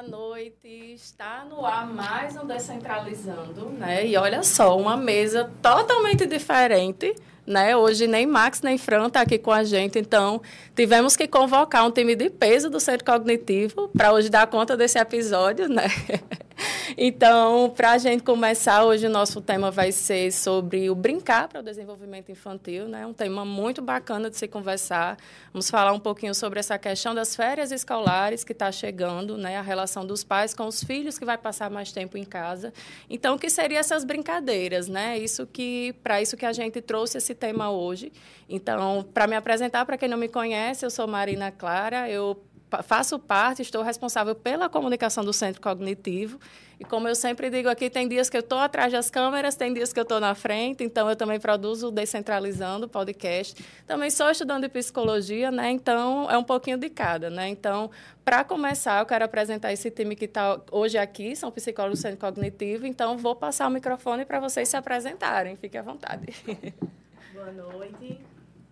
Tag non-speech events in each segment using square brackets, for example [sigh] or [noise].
boa noite. Está no ar mais um Descentralizando, né? E olha só, uma mesa totalmente diferente, né? Hoje nem Max nem Fran está aqui com a gente, então tivemos que convocar um time de peso do Centro Cognitivo para hoje dar conta desse episódio, né? [laughs] Então, para a gente começar, hoje o nosso tema vai ser sobre o brincar para o desenvolvimento infantil, né? Um tema muito bacana de se conversar. Vamos falar um pouquinho sobre essa questão das férias escolares que está chegando, né? A relação dos pais com os filhos que vai passar mais tempo em casa. Então, o que seriam essas brincadeiras, né? Isso que, para isso que a gente trouxe esse tema hoje. Então, para me apresentar, para quem não me conhece, eu sou Marina Clara, eu faço parte, estou responsável pela comunicação do Centro Cognitivo. E como eu sempre digo aqui, tem dias que eu estou atrás das câmeras, tem dias que eu estou na frente, então eu também produzo o Descentralizando podcast. Também sou estudante de psicologia, né? Então é um pouquinho de cada, né? Então, para começar, eu quero apresentar esse time que está hoje aqui, são psicólogos do Centro Cognitivo, então vou passar o microfone para vocês se apresentarem. Fique à vontade. [laughs] Boa noite.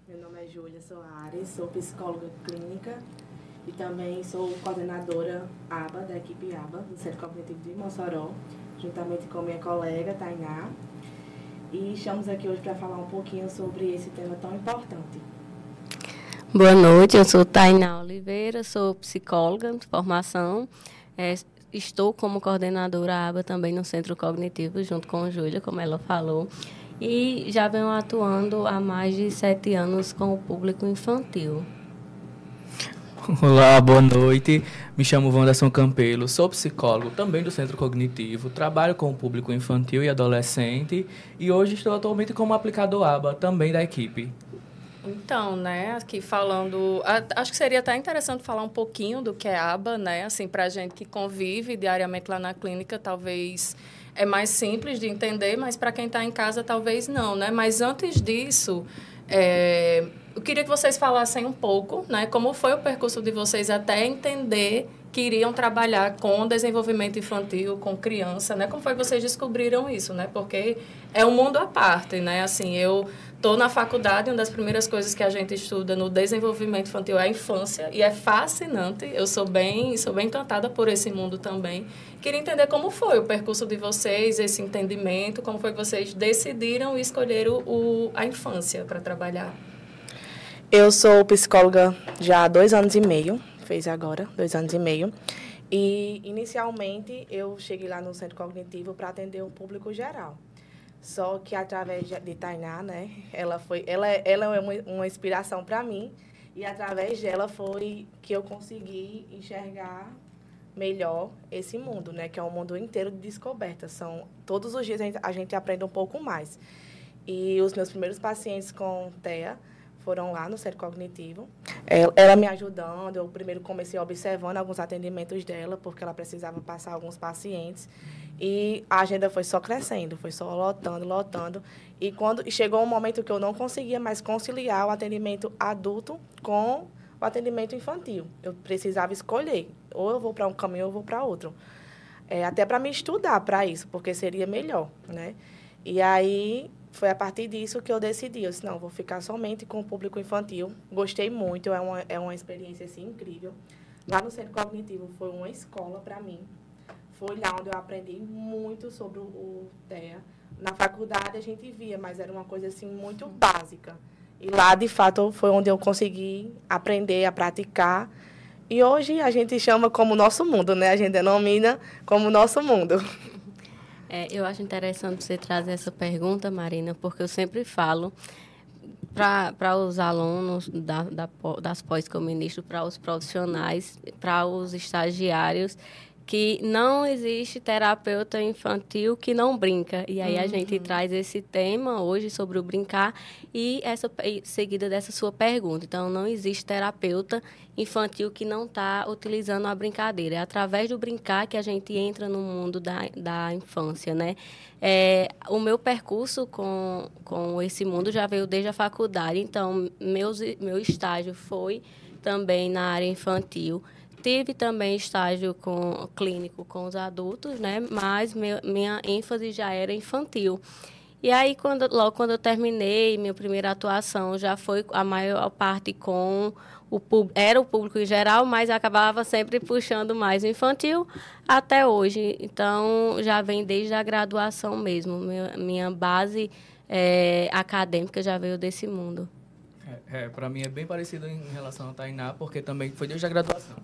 Meu nome é Júlia Soares, sou psicóloga clínica e também sou coordenadora ABA, da equipe ABA, do Centro Cognitivo de Mossoró, juntamente com minha colega Tainá. E estamos aqui hoje para falar um pouquinho sobre esse tema tão importante. Boa noite, eu sou Tainá Oliveira, sou psicóloga de formação. É, estou como coordenadora ABA também no Centro Cognitivo, junto com Júlia, como ela falou. E já venho atuando há mais de sete anos com o público infantil. Olá, boa noite. Me chamo Wanderson Campelo, sou psicólogo também do Centro Cognitivo, trabalho com o público infantil e adolescente e hoje estou atualmente como aplicador ABA, também da equipe. Então, né, aqui falando, acho que seria até interessante falar um pouquinho do que é ABA, né, assim, para a gente que convive diariamente lá na clínica, talvez é mais simples de entender, mas para quem está em casa, talvez não, né, mas antes disso, é, eu queria que vocês falassem um pouco, né, como foi o percurso de vocês até entender que iriam trabalhar com desenvolvimento infantil, com criança, né? Como foi que vocês descobriram isso, né? Porque é um mundo à parte, né? Assim, eu estou na faculdade, uma das primeiras coisas que a gente estuda no desenvolvimento infantil é a infância e é fascinante. Eu sou bem, sou bem encantada por esse mundo também. Queria entender como foi o percurso de vocês, esse entendimento, como foi que vocês decidiram escolher o, o a infância para trabalhar. Eu sou psicóloga já há dois anos e meio, fez agora, dois anos e meio. E, inicialmente, eu cheguei lá no Centro Cognitivo para atender o público geral. Só que, através de Tainá, né, ela, foi, ela, ela é uma, uma inspiração para mim. E, através dela, foi que eu consegui enxergar melhor esse mundo, né, que é um mundo inteiro de descoberta. São, todos os dias a gente, a gente aprende um pouco mais. E os meus primeiros pacientes com TEA foram lá no Centro Cognitivo. Ela me ajudando, eu primeiro comecei observando alguns atendimentos dela, porque ela precisava passar alguns pacientes. E a agenda foi só crescendo, foi só lotando, lotando. E quando chegou um momento que eu não conseguia mais conciliar o atendimento adulto com o atendimento infantil. Eu precisava escolher, ou eu vou para um caminho ou eu vou para outro. É, até para me estudar para isso, porque seria melhor, né? E aí foi a partir disso que eu decidi. Eu disse, não, vou ficar somente com o público infantil. Gostei muito, é uma, é uma experiência assim, incrível. Lá no Centro Cognitivo foi uma escola para mim. Foi lá onde eu aprendi muito sobre o, o TEA. Na faculdade a gente via, mas era uma coisa assim muito básica. E lá, de fato, foi onde eu consegui aprender a praticar. E hoje a gente chama como nosso mundo, né? A gente denomina como nosso mundo. [laughs] É, eu acho interessante você trazer essa pergunta, Marina, porque eu sempre falo para os alunos da, da, das pós que eu ministro, para os profissionais, para os estagiários, que não existe terapeuta infantil que não brinca. E aí uhum. a gente traz esse tema hoje sobre o brincar e essa seguida dessa sua pergunta. Então, não existe terapeuta infantil que não está utilizando a brincadeira. É através do brincar que a gente entra no mundo da, da infância, né? É, o meu percurso com, com esse mundo já veio desde a faculdade. Então, meus, meu estágio foi também na área infantil. Tive também estágio com, clínico com os adultos, né? Mas meu, minha ênfase já era infantil. E aí, quando, logo quando eu terminei minha primeira atuação, já foi a maior parte com o era o público em geral, mas acabava sempre puxando mais o infantil até hoje. Então, já vem desde a graduação mesmo. Minha, minha base é, acadêmica já veio desse mundo. É, é para mim é bem parecido em relação ao Tainá, porque também foi desde a graduação.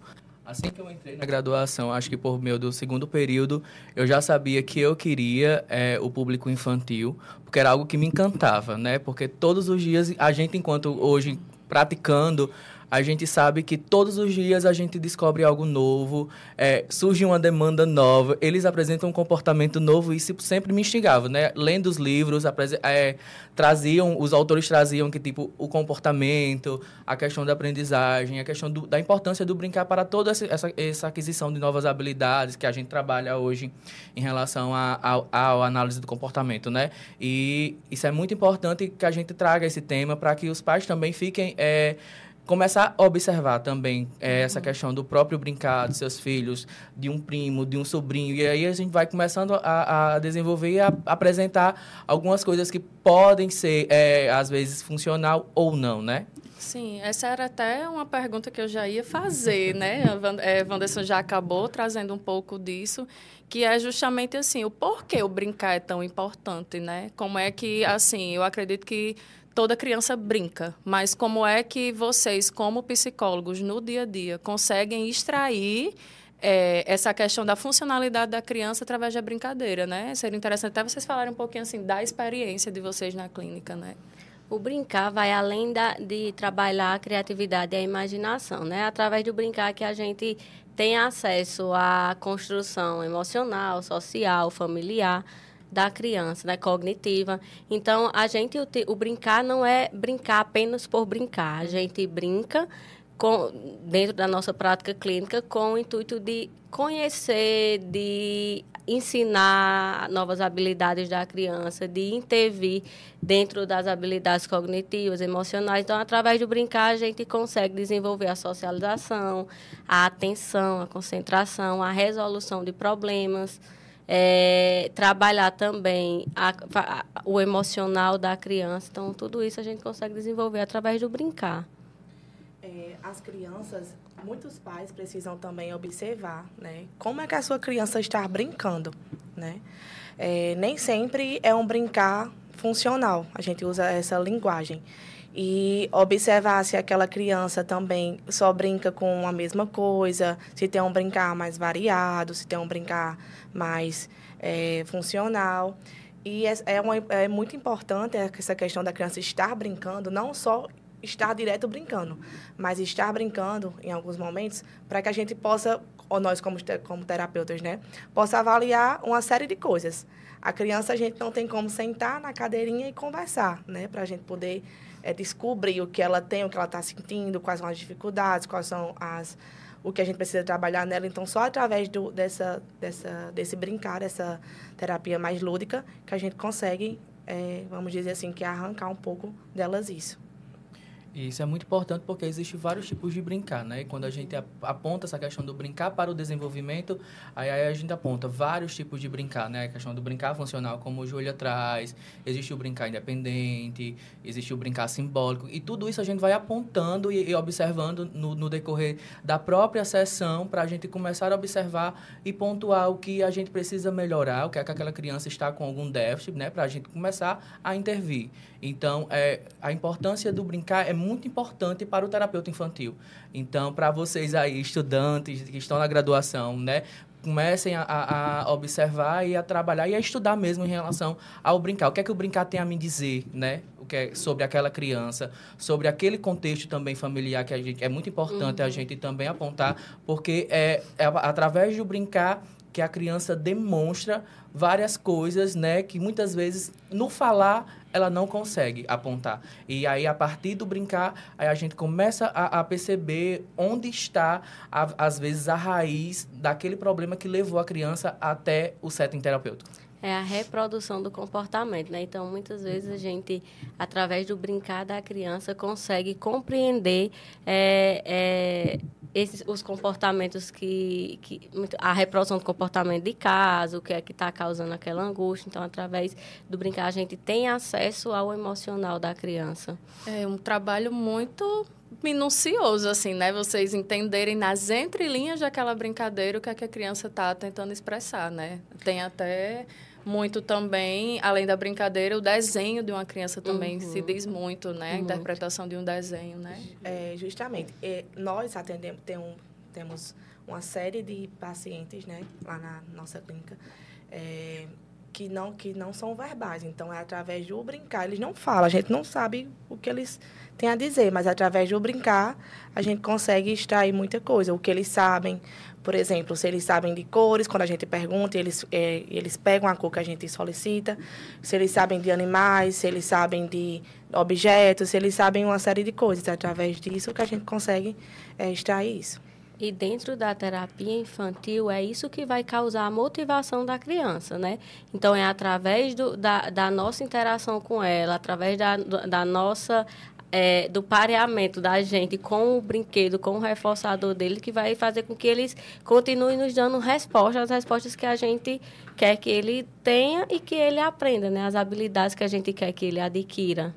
Assim que eu entrei na graduação, acho que por meio do segundo período, eu já sabia que eu queria é, o público infantil, porque era algo que me encantava, né? Porque todos os dias, a gente, enquanto hoje praticando a gente sabe que todos os dias a gente descobre algo novo, é, surge uma demanda nova, eles apresentam um comportamento novo e isso sempre me instigava, né? Lendo os livros, é, traziam, os autores traziam que, tipo, o comportamento, a questão da aprendizagem, a questão do, da importância do brincar para toda essa, essa aquisição de novas habilidades que a gente trabalha hoje em relação à análise do comportamento, né? E isso é muito importante que a gente traga esse tema para que os pais também fiquem... É, começar a observar também é, essa questão do próprio brincar dos seus filhos, de um primo, de um sobrinho. E aí a gente vai começando a, a desenvolver e a apresentar algumas coisas que podem ser, é, às vezes, funcional ou não, né? Sim, essa era até uma pergunta que eu já ia fazer, né? A é, Wanderson já acabou trazendo um pouco disso, que é justamente assim, o porquê o brincar é tão importante, né? Como é que, assim, eu acredito que toda criança brinca, mas como é que vocês, como psicólogos, no dia a dia, conseguem extrair é, essa questão da funcionalidade da criança através da brincadeira, né? Seria interessante até vocês falarem um pouquinho assim da experiência de vocês na clínica, né? O brincar vai além da, de trabalhar a criatividade e a imaginação, né? Através do brincar que a gente tem acesso à construção emocional, social, familiar da criança, né, cognitiva. Então, a gente o, o brincar não é brincar apenas por brincar. A gente brinca com, dentro da nossa prática clínica com o intuito de conhecer, de ensinar novas habilidades da criança, de intervir dentro das habilidades cognitivas, emocionais. Então, através do brincar, a gente consegue desenvolver a socialização, a atenção, a concentração, a resolução de problemas é, trabalhar também a, a, o emocional da criança. Então, tudo isso a gente consegue desenvolver através do brincar. É, as crianças, muitos pais precisam também observar, né? Como é que a sua criança está brincando, né? É, nem sempre é um brincar funcional. A gente usa essa linguagem e observar se aquela criança também só brinca com a mesma coisa, se tem um brincar mais variado, se tem um brincar mais é, funcional. E é, é, uma, é muito importante essa questão da criança estar brincando, não só estar direto brincando, mas estar brincando em alguns momentos para que a gente possa, ou nós como, como terapeutas, né, possa avaliar uma série de coisas. A criança a gente não tem como sentar na cadeirinha e conversar, né, para a gente poder é, descobrir o que ela tem, o que ela está sentindo, quais são as dificuldades, quais são as o que a gente precisa trabalhar nela. Então, só através do, dessa, dessa, desse brincar, dessa terapia mais lúdica, que a gente consegue, é, vamos dizer assim, que arrancar um pouco delas isso. E isso é muito importante porque existem vários tipos de brincar, né? E quando a gente aponta essa questão do brincar para o desenvolvimento, aí, a gente aponta vários tipos de brincar, né? A questão do brincar funcional, como o Júlia traz, existe o brincar independente, existe o brincar simbólico, e tudo isso a gente vai apontando e, e observando no, no, decorrer da própria sessão para a gente começar a observar e pontuar o que a gente precisa melhorar, o que é que aquela criança está com algum déficit, né? Para a gente começar a intervir. Então, é, a importância do brincar é muito importante para o terapeuta infantil. Então, para vocês aí, estudantes que estão na graduação, né? comecem a, a, observar e a trabalhar e a estudar mesmo em relação ao brincar. O que é que o brincar tem a me dizer, né? O que é sobre aquela criança, sobre aquele contexto também familiar que a gente é muito importante uhum. a gente também apontar, porque é, é através do brincar que a criança demonstra várias coisas, né, que muitas vezes no falar ela não consegue apontar. E aí, a partir do brincar, a gente começa a, a perceber onde está, a, às vezes, a raiz daquele problema que levou a criança até o setting terapêutico. É a reprodução do comportamento, né? Então, muitas vezes a gente, através do brincar da criança, consegue compreender é, é, esses, os comportamentos que, que. A reprodução do comportamento de casa, o que é que está causando aquela angústia. Então, através do brincar, a gente tem acesso ao emocional da criança. É um trabalho muito minucioso, assim, né? Vocês entenderem nas entrelinhas daquela brincadeira o que, é que a criança está tentando expressar, né? Tem até muito também, além da brincadeira, o desenho de uma criança também uhum. se diz muito, né? A interpretação de um desenho, né? É, justamente. E nós atendemos, tem um, temos uma série de pacientes, né? Lá na nossa clínica, é, que, não, que não são verbais. Então, é através do brincar. Eles não falam, a gente não sabe o que eles têm a dizer, mas através do brincar, a gente consegue extrair muita coisa. O que eles sabem, por exemplo, se eles sabem de cores, quando a gente pergunta, eles, é, eles pegam a cor que a gente solicita. Se eles sabem de animais, se eles sabem de objetos, se eles sabem uma série de coisas. Através disso que a gente consegue é, extrair isso. E dentro da terapia infantil, é isso que vai causar a motivação da criança, né? Então, é através do, da, da nossa interação com ela, através da, da nossa é, do pareamento da gente com o brinquedo, com o reforçador dele, que vai fazer com que eles continuem nos dando respostas, as respostas que a gente quer que ele tenha e que ele aprenda, né? As habilidades que a gente quer que ele adquira.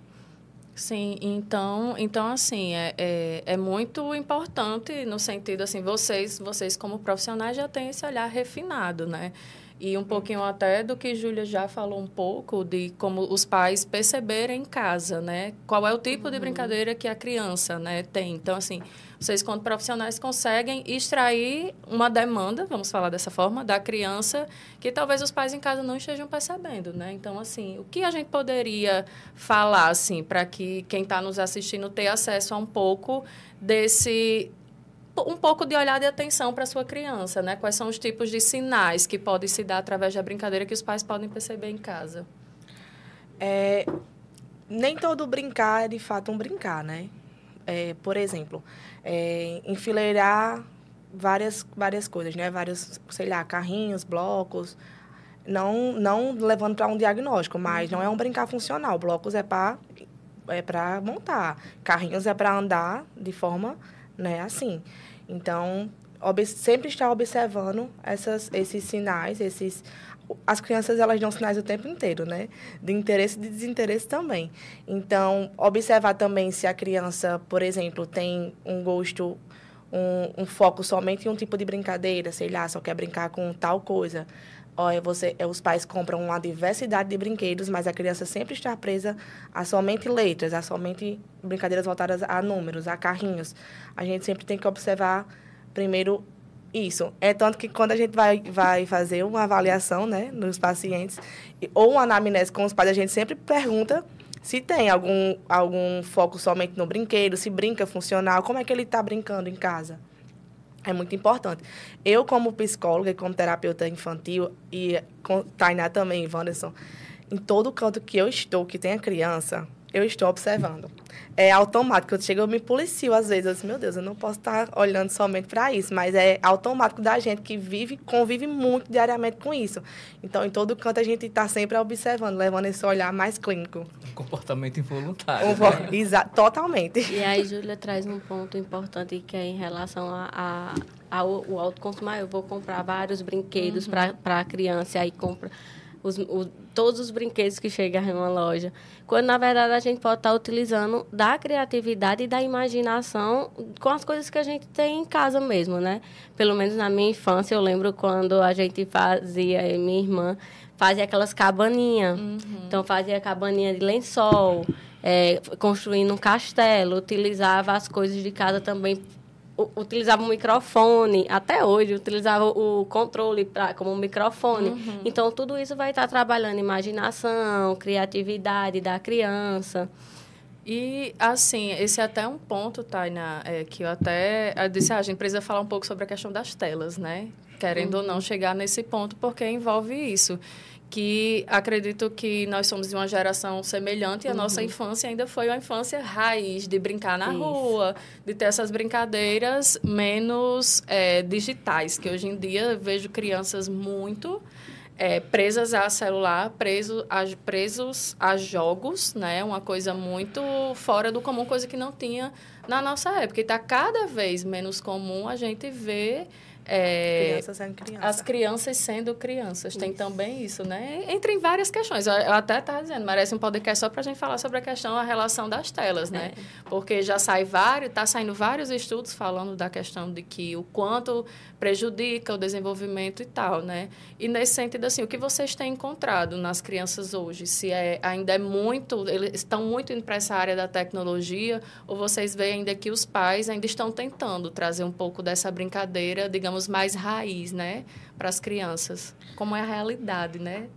Sim, então, então assim, é, é, é, muito importante no sentido, assim, vocês, vocês como profissionais já têm esse olhar refinado, né? E um pouquinho até do que Júlia já falou um pouco, de como os pais perceberem em casa, né? Qual é o tipo uhum. de brincadeira que a criança né, tem. Então, assim, vocês, quando profissionais, conseguem extrair uma demanda, vamos falar dessa forma, da criança, que talvez os pais em casa não estejam percebendo, né? Então, assim, o que a gente poderia falar, assim, para que quem está nos assistindo tenha acesso a um pouco desse um pouco de olhar de atenção para a ssua criança, né? Quais são os tipos de sinais que podem se dar através da brincadeira que os pais podem perceber em casa? É, nem todo brincar é de fato um brincar, né? É, por exemplo, é, enfileirar várias, várias coisas, né? Vários, sei lá, carrinhos, blocos, não, não levando para um diagnóstico, mas não é um brincar funcional. Blocos é para é para montar, carrinhos é para andar de forma né, assim. Então, sempre estar observando essas, esses sinais, esses as crianças elas dão sinais o tempo inteiro, né? De interesse e de desinteresse também. Então, observar também se a criança, por exemplo, tem um gosto, um, um foco somente em um tipo de brincadeira, sei lá, só quer brincar com tal coisa. Olha, você, é, os pais compram uma diversidade de brinquedos, mas a criança sempre está presa a somente letras, a somente brincadeiras voltadas a números, a carrinhos. A gente sempre tem que observar primeiro isso. É tanto que quando a gente vai, vai fazer uma avaliação né, nos pacientes, ou uma anamnese com os pais, a gente sempre pergunta se tem algum, algum foco somente no brinquedo, se brinca funcional, como é que ele está brincando em casa. É muito importante. Eu, como psicóloga e como terapeuta infantil, e com Tainá também, Wanderson, em todo canto que eu estou, que tenha criança, eu estou observando. É automático. Eu chego, eu me policio às vezes. Eu disse, meu Deus, eu não posso estar olhando somente para isso. Mas é automático da gente que vive, convive muito diariamente com isso. Então, em todo canto, a gente está sempre observando, levando esse olhar mais clínico. Um comportamento involuntário. Um, né? Exa totalmente. E aí, Júlia traz um ponto importante que é em relação a, a ao, ao autoconsumo. Ah, eu vou comprar vários brinquedos uhum. para a criança, e aí compra os, o, todos os brinquedos que chegam em uma loja. Quando, na verdade, a gente pode estar utilizando da criatividade e da imaginação com as coisas que a gente tem em casa mesmo, né? Pelo menos na minha infância, eu lembro quando a gente fazia, minha irmã fazia aquelas cabaninhas. Uhum. Então, fazia cabaninha de lençol, é, construindo um castelo, utilizava as coisas de casa também utilizava o microfone, até hoje, utilizava o controle pra, como um microfone. Uhum. Então, tudo isso vai estar trabalhando imaginação, criatividade da criança. E, assim, esse é até um ponto, Taina, é, que eu até eu disse, ah, a gente precisa falar um pouco sobre a questão das telas, né? Querendo uhum. ou não chegar nesse ponto, porque envolve isso que acredito que nós somos de uma geração semelhante e a uhum. nossa infância ainda foi uma infância raiz de brincar na Isso. rua, de ter essas brincadeiras menos é, digitais, que hoje em dia vejo crianças muito é, presas a celular, preso a, presos a jogos, né? Uma coisa muito fora do comum, coisa que não tinha na nossa época. E está cada vez menos comum a gente ver é, crianças sendo crianças. As crianças sendo crianças. Isso. Tem também isso, né? Entre em várias questões. Eu, eu até estava dizendo, merece um podcast só para a gente falar sobre a questão, a relação das telas, né? É. Porque já sai vários, está saindo vários estudos falando da questão de que o quanto prejudica o desenvolvimento e tal, né? E nesse sentido, assim, o que vocês têm encontrado nas crianças hoje? Se é, ainda é muito, eles estão muito indo para essa área da tecnologia, ou vocês veem ainda que os pais ainda estão tentando trazer um pouco dessa brincadeira, digamos, mais raiz, né? Para as crianças. Como é a realidade, né?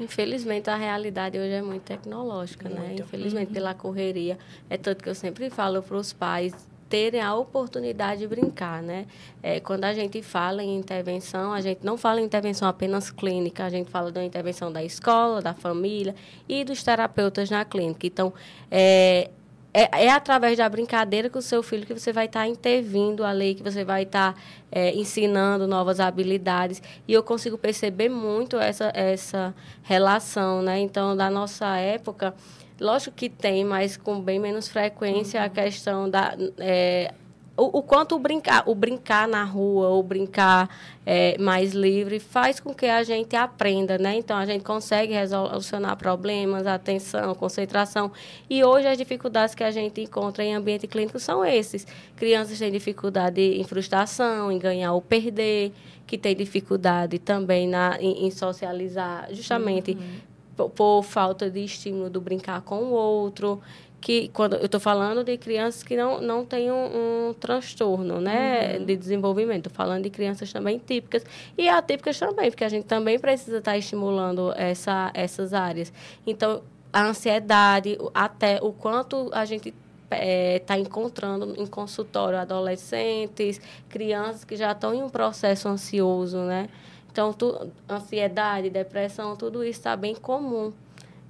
Infelizmente, a realidade hoje é muito tecnológica, né? muito. né? Infelizmente, uhum. pela correria. É tanto que eu sempre falo para os pais terem a oportunidade de brincar, né? É, quando a gente fala em intervenção, a gente não fala em intervenção apenas clínica, a gente fala da intervenção da escola, da família e dos terapeutas na clínica. Então, é, é, é, através da brincadeira com o seu filho que você vai estar tá intervindo ali, que você vai estar tá, é, ensinando novas habilidades. E eu consigo perceber muito essa, essa relação, né? Então, da nossa época, Lógico que tem, mas com bem menos frequência uhum. a questão da. É, o, o, quanto o brincar, o brincar na rua, o brincar é, mais livre, faz com que a gente aprenda, né? Então, a gente consegue resolucionar problemas, atenção, concentração. E hoje, as dificuldades que a gente encontra em ambiente clínico são esses. Crianças têm dificuldade em frustração, em ganhar ou perder, que têm dificuldade também na, em, em socializar, justamente uhum por, falta de estímulo do brincar com o outro que quando eu estou falando de crianças que não, não têm um, um transtorno né, uhum. de desenvolvimento, falando de crianças também típicas e atípicas também, porque a gente também precisa estar tá estimulando essa, essas áreas. Então, a ansiedade, até o quanto a gente está é, tá encontrando em consultório adolescentes, crianças que já estão em um processo ansioso, né? Então, tu, ansiedade, depressão, tudo isso está bem comum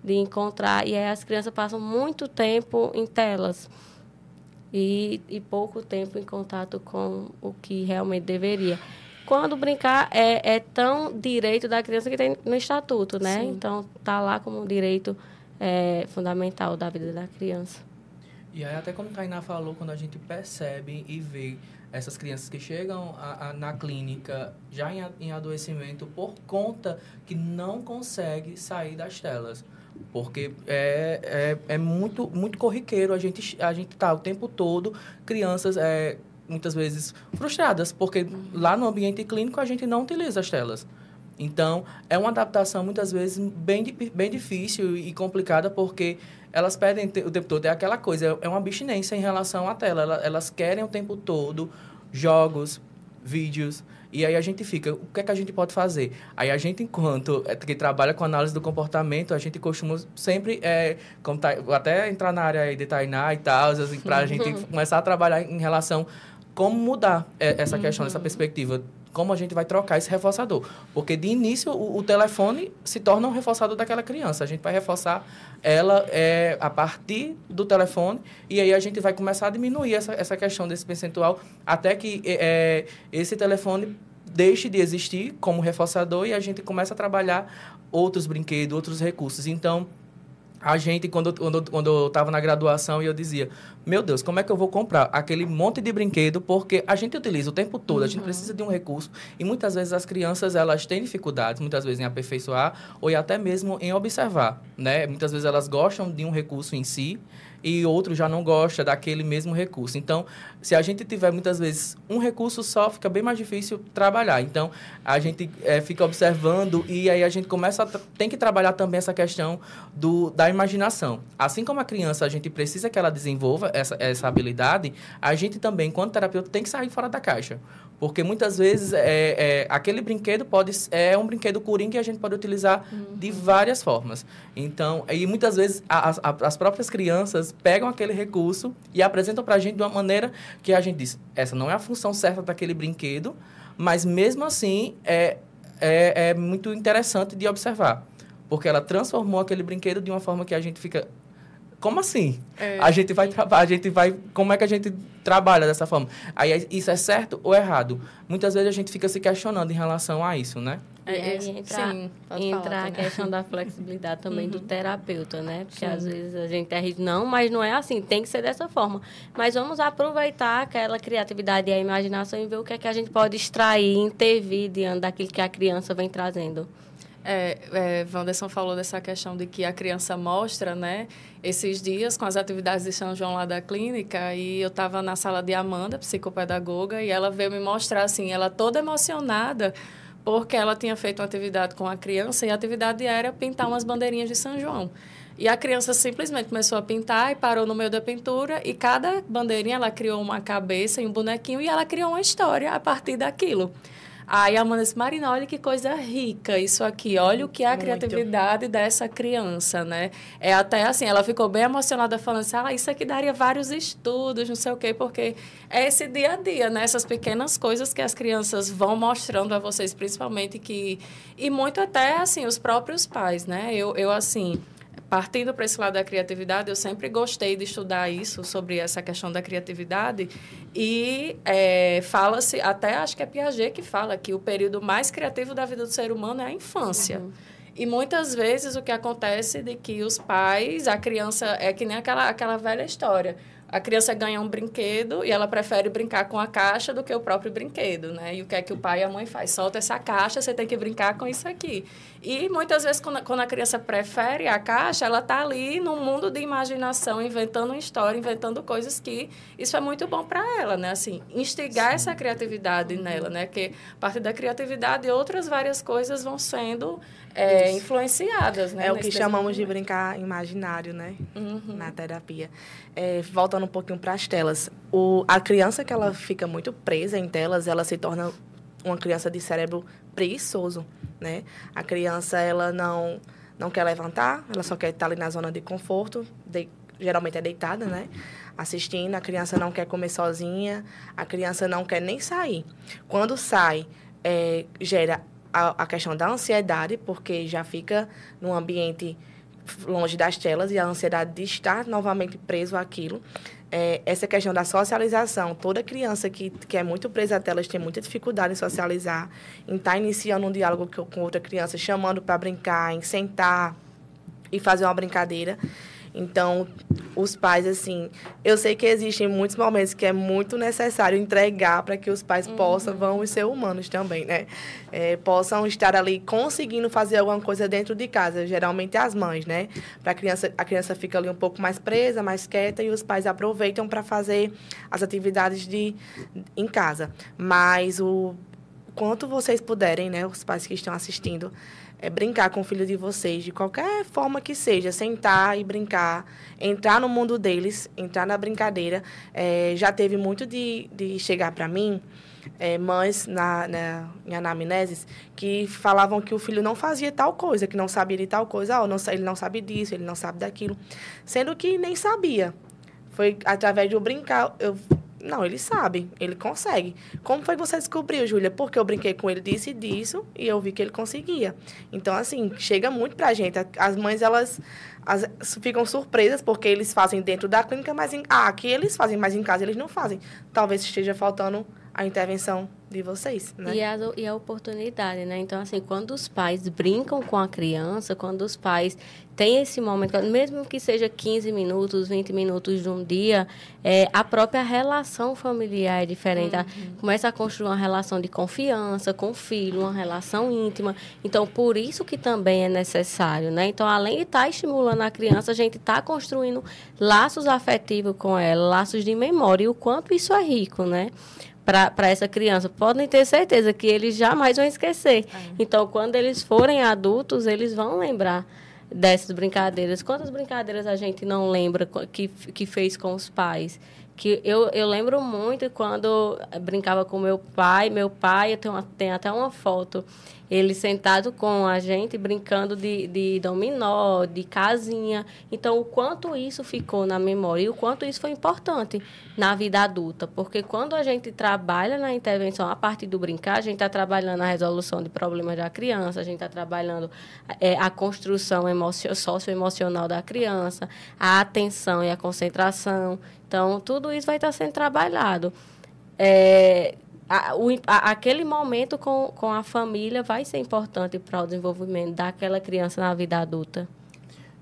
de encontrar. E aí as crianças passam muito tempo em telas e, e pouco tempo em contato com o que realmente deveria. Quando brincar é, é tão direito da criança que tem no estatuto, né? Sim. Então, tá lá como um direito é, fundamental da vida da criança. E aí, até como a Tainá falou, quando a gente percebe e vê essas crianças que chegam a, a, na clínica já em, em adoecimento por conta que não consegue sair das telas. Porque é, é, é, muito, muito corriqueiro a gente a gente tá o tempo todo crianças é, muitas vezes frustradas porque lá no ambiente clínico a gente não utiliza as telas então é uma adaptação muitas vezes bem bem difícil e complicada porque elas pedem o tempo todo. É aquela coisa, é uma abstinência em relação à tela. Elas querem o tempo todo jogos, vídeos. E aí a gente fica, o que é que a gente pode fazer? Aí a gente, enquanto é, que trabalha com análise do comportamento, a gente costuma sempre, é, tá, até entrar na área de Tainá e tal, assim, para a gente [laughs] começar a trabalhar em relação como mudar é, essa questão, essa perspectiva como a gente vai trocar esse reforçador. Porque de início o, o, telefone se torna um reforçador daquela criança. A gente vai reforçar ela é, a partir do telefone e aí a gente vai começar a diminuir essa, essa questão desse percentual até que é, esse telefone deixe de existir como reforçador e a gente começa a trabalhar outros brinquedos, outros recursos. Então, a gente, quando, quando, quando eu estava na graduação, e eu dizia, meu Deus, como é que eu vou comprar aquele monte de brinquedo? Porque a gente utiliza o tempo todo, uhum. a gente uhum. precisa de um recurso. E muitas vezes as crianças, elas têm dificuldades, muitas vezes em aperfeiçoar, ou até mesmo em observar, né? Muitas vezes elas gostam de um recurso em si, e outro já não gosta daquele mesmo recurso. Então, se a gente tiver muitas vezes um recurso só, fica bem mais difícil trabalhar. Então, a gente é, fica observando e aí a gente começa a tem que trabalhar também essa questão do, da imaginação. Assim como a criança, a gente precisa que ela desenvolva essa, essa habilidade, a gente também, enquanto terapeuta, tem que sair fora da caixa. Porque muitas vezes é, é, aquele brinquedo pode é um brinquedo curim que a gente pode utilizar uhum. de várias formas. Então, e muitas vezes a, a, as próprias crianças pegam aquele recurso e apresentam para a gente de uma maneira que a gente diz: essa não é a função certa daquele brinquedo, mas mesmo assim é, é, é muito interessante de observar. Porque ela transformou aquele brinquedo de uma forma que a gente fica como assim? É. A gente vai a gente vai, como é que a gente trabalha dessa forma? Aí isso é certo ou errado? Muitas vezes a gente fica se questionando em relação a isso, né? É, é, entra, sim, entra a questão da flexibilidade também uhum. do terapeuta, né? Porque sim. às vezes a gente é não, mas não é assim, tem que ser dessa forma. Mas vamos aproveitar aquela criatividade e a imaginação e ver o que é que a gente pode extrair, intervir diante daquilo que a criança vem trazendo. É, é, falou dessa questão de que a criança mostra, né? Esses dias, com as atividades de São João lá da clínica, e eu estava na sala de Amanda, psicopedagoga, e ela veio me mostrar, assim, ela toda emocionada, porque ela tinha feito uma atividade com a criança, e a atividade era pintar umas bandeirinhas de São João. E a criança simplesmente começou a pintar e parou no meio da pintura, e cada bandeirinha ela criou uma cabeça e um bonequinho, e ela criou uma história a partir daquilo. Aí a Amanda disse, Marina, olha que coisa rica isso aqui. Olha o que é a Muito. criatividade dessa criança, né? É até assim, ela ficou bem emocionada falando assim, ah, isso aqui daria vários estudos, não sei o quê, porque é esse dia a dia, né? Essas pequenas coisas que as crianças vão mostrando a vocês, principalmente que... E muito até, assim, os próprios pais, né? Eu, eu assim partindo para esse lado da criatividade, eu sempre gostei de estudar isso, sobre essa questão da criatividade. E é, fala-se, até acho que é Piaget que fala que o período mais criativo da vida do ser humano é a infância. Uhum. E muitas vezes o que acontece de que os pais, a criança, é que nem aquela, aquela velha história a criança ganha um brinquedo e ela prefere brincar com a caixa do que o próprio brinquedo, né? E o que é que o pai e a mãe faz? Solta essa caixa, você tem que brincar com isso aqui. E muitas vezes, quando, quando a criança prefere a caixa, ela está ali num mundo de imaginação, inventando uma história, inventando coisas que isso é muito bom para ela, né? Assim, instigar Sim. essa criatividade nela, né? Que a partir da criatividade, outras várias coisas vão sendo é, influenciadas, né? É o que chamamos de brincar imaginário, né? Uhum. Na terapia. É, voltando um pouquinho para as telas. O, a criança que ela fica muito presa em telas, ela se torna uma criança de cérebro preguiçoso, né? A criança, ela não, não quer levantar, ela só quer estar ali na zona de conforto, de, geralmente é deitada, né? Assistindo, a criança não quer comer sozinha, a criança não quer nem sair. Quando sai, é, gera a, a questão da ansiedade, porque já fica num ambiente longe das telas e a ansiedade de estar novamente preso àquilo. É, essa questão da socialização, toda criança que, que é muito presa a telas tem muita dificuldade em socializar, em estar tá iniciando um diálogo com outra criança, chamando para brincar, em sentar e fazer uma brincadeira. Então, os pais, assim, eu sei que existem muitos momentos que é muito necessário entregar para que os pais uhum. possam, vão ser humanos também, né? É, possam estar ali conseguindo fazer alguma coisa dentro de casa, geralmente as mães, né? Para a criança, a criança fica ali um pouco mais presa, mais quieta e os pais aproveitam para fazer as atividades de em casa. Mas o quanto vocês puderem, né, os pais que estão assistindo, é brincar com o filho de vocês, de qualquer forma que seja, sentar e brincar, entrar no mundo deles, entrar na brincadeira. É, já teve muito de, de chegar para mim, é, mães na, na, em anamneses, que falavam que o filho não fazia tal coisa, que não sabia de tal coisa, oh, não, ele não sabe disso, ele não sabe daquilo, sendo que nem sabia. Foi através eu brincar, eu não, ele sabe, ele consegue. Como foi que você descobriu, Júlia? Porque eu brinquei com ele disso e disso e eu vi que ele conseguia. Então, assim, chega muito pra gente. As mães, elas as, ficam surpresas porque eles fazem dentro da clínica, mas em, ah, aqui eles fazem, mas em casa eles não fazem. Talvez esteja faltando a intervenção de vocês, né? E a, e a oportunidade, né? Então, assim, quando os pais brincam com a criança, quando os pais têm esse momento, mesmo que seja 15 minutos, 20 minutos de um dia, é, a própria relação familiar é diferente. Uhum. Começa a construir uma relação de confiança com o filho, uma relação íntima. Então, por isso que também é necessário, né? Então, além de estar tá estimulando a criança, a gente está construindo laços afetivos com ela, laços de memória. E o quanto isso é rico, né? Para essa criança, podem ter certeza que eles jamais vão esquecer. É. Então, quando eles forem adultos, eles vão lembrar dessas brincadeiras. Quantas brincadeiras a gente não lembra que, que fez com os pais? que eu, eu lembro muito quando brincava com meu pai, meu pai, eu tenho, tenho até uma foto ele sentado com a gente, brincando de, de dominó, de casinha. Então, o quanto isso ficou na memória e o quanto isso foi importante na vida adulta. Porque quando a gente trabalha na intervenção a partir do brincar, a gente está trabalhando a resolução de problemas da criança, a gente está trabalhando é, a construção socioemocional da criança, a atenção e a concentração. Então, tudo isso vai estar sendo trabalhado. É, a, o, a, aquele momento com, com a família vai ser importante para o desenvolvimento daquela criança na vida adulta.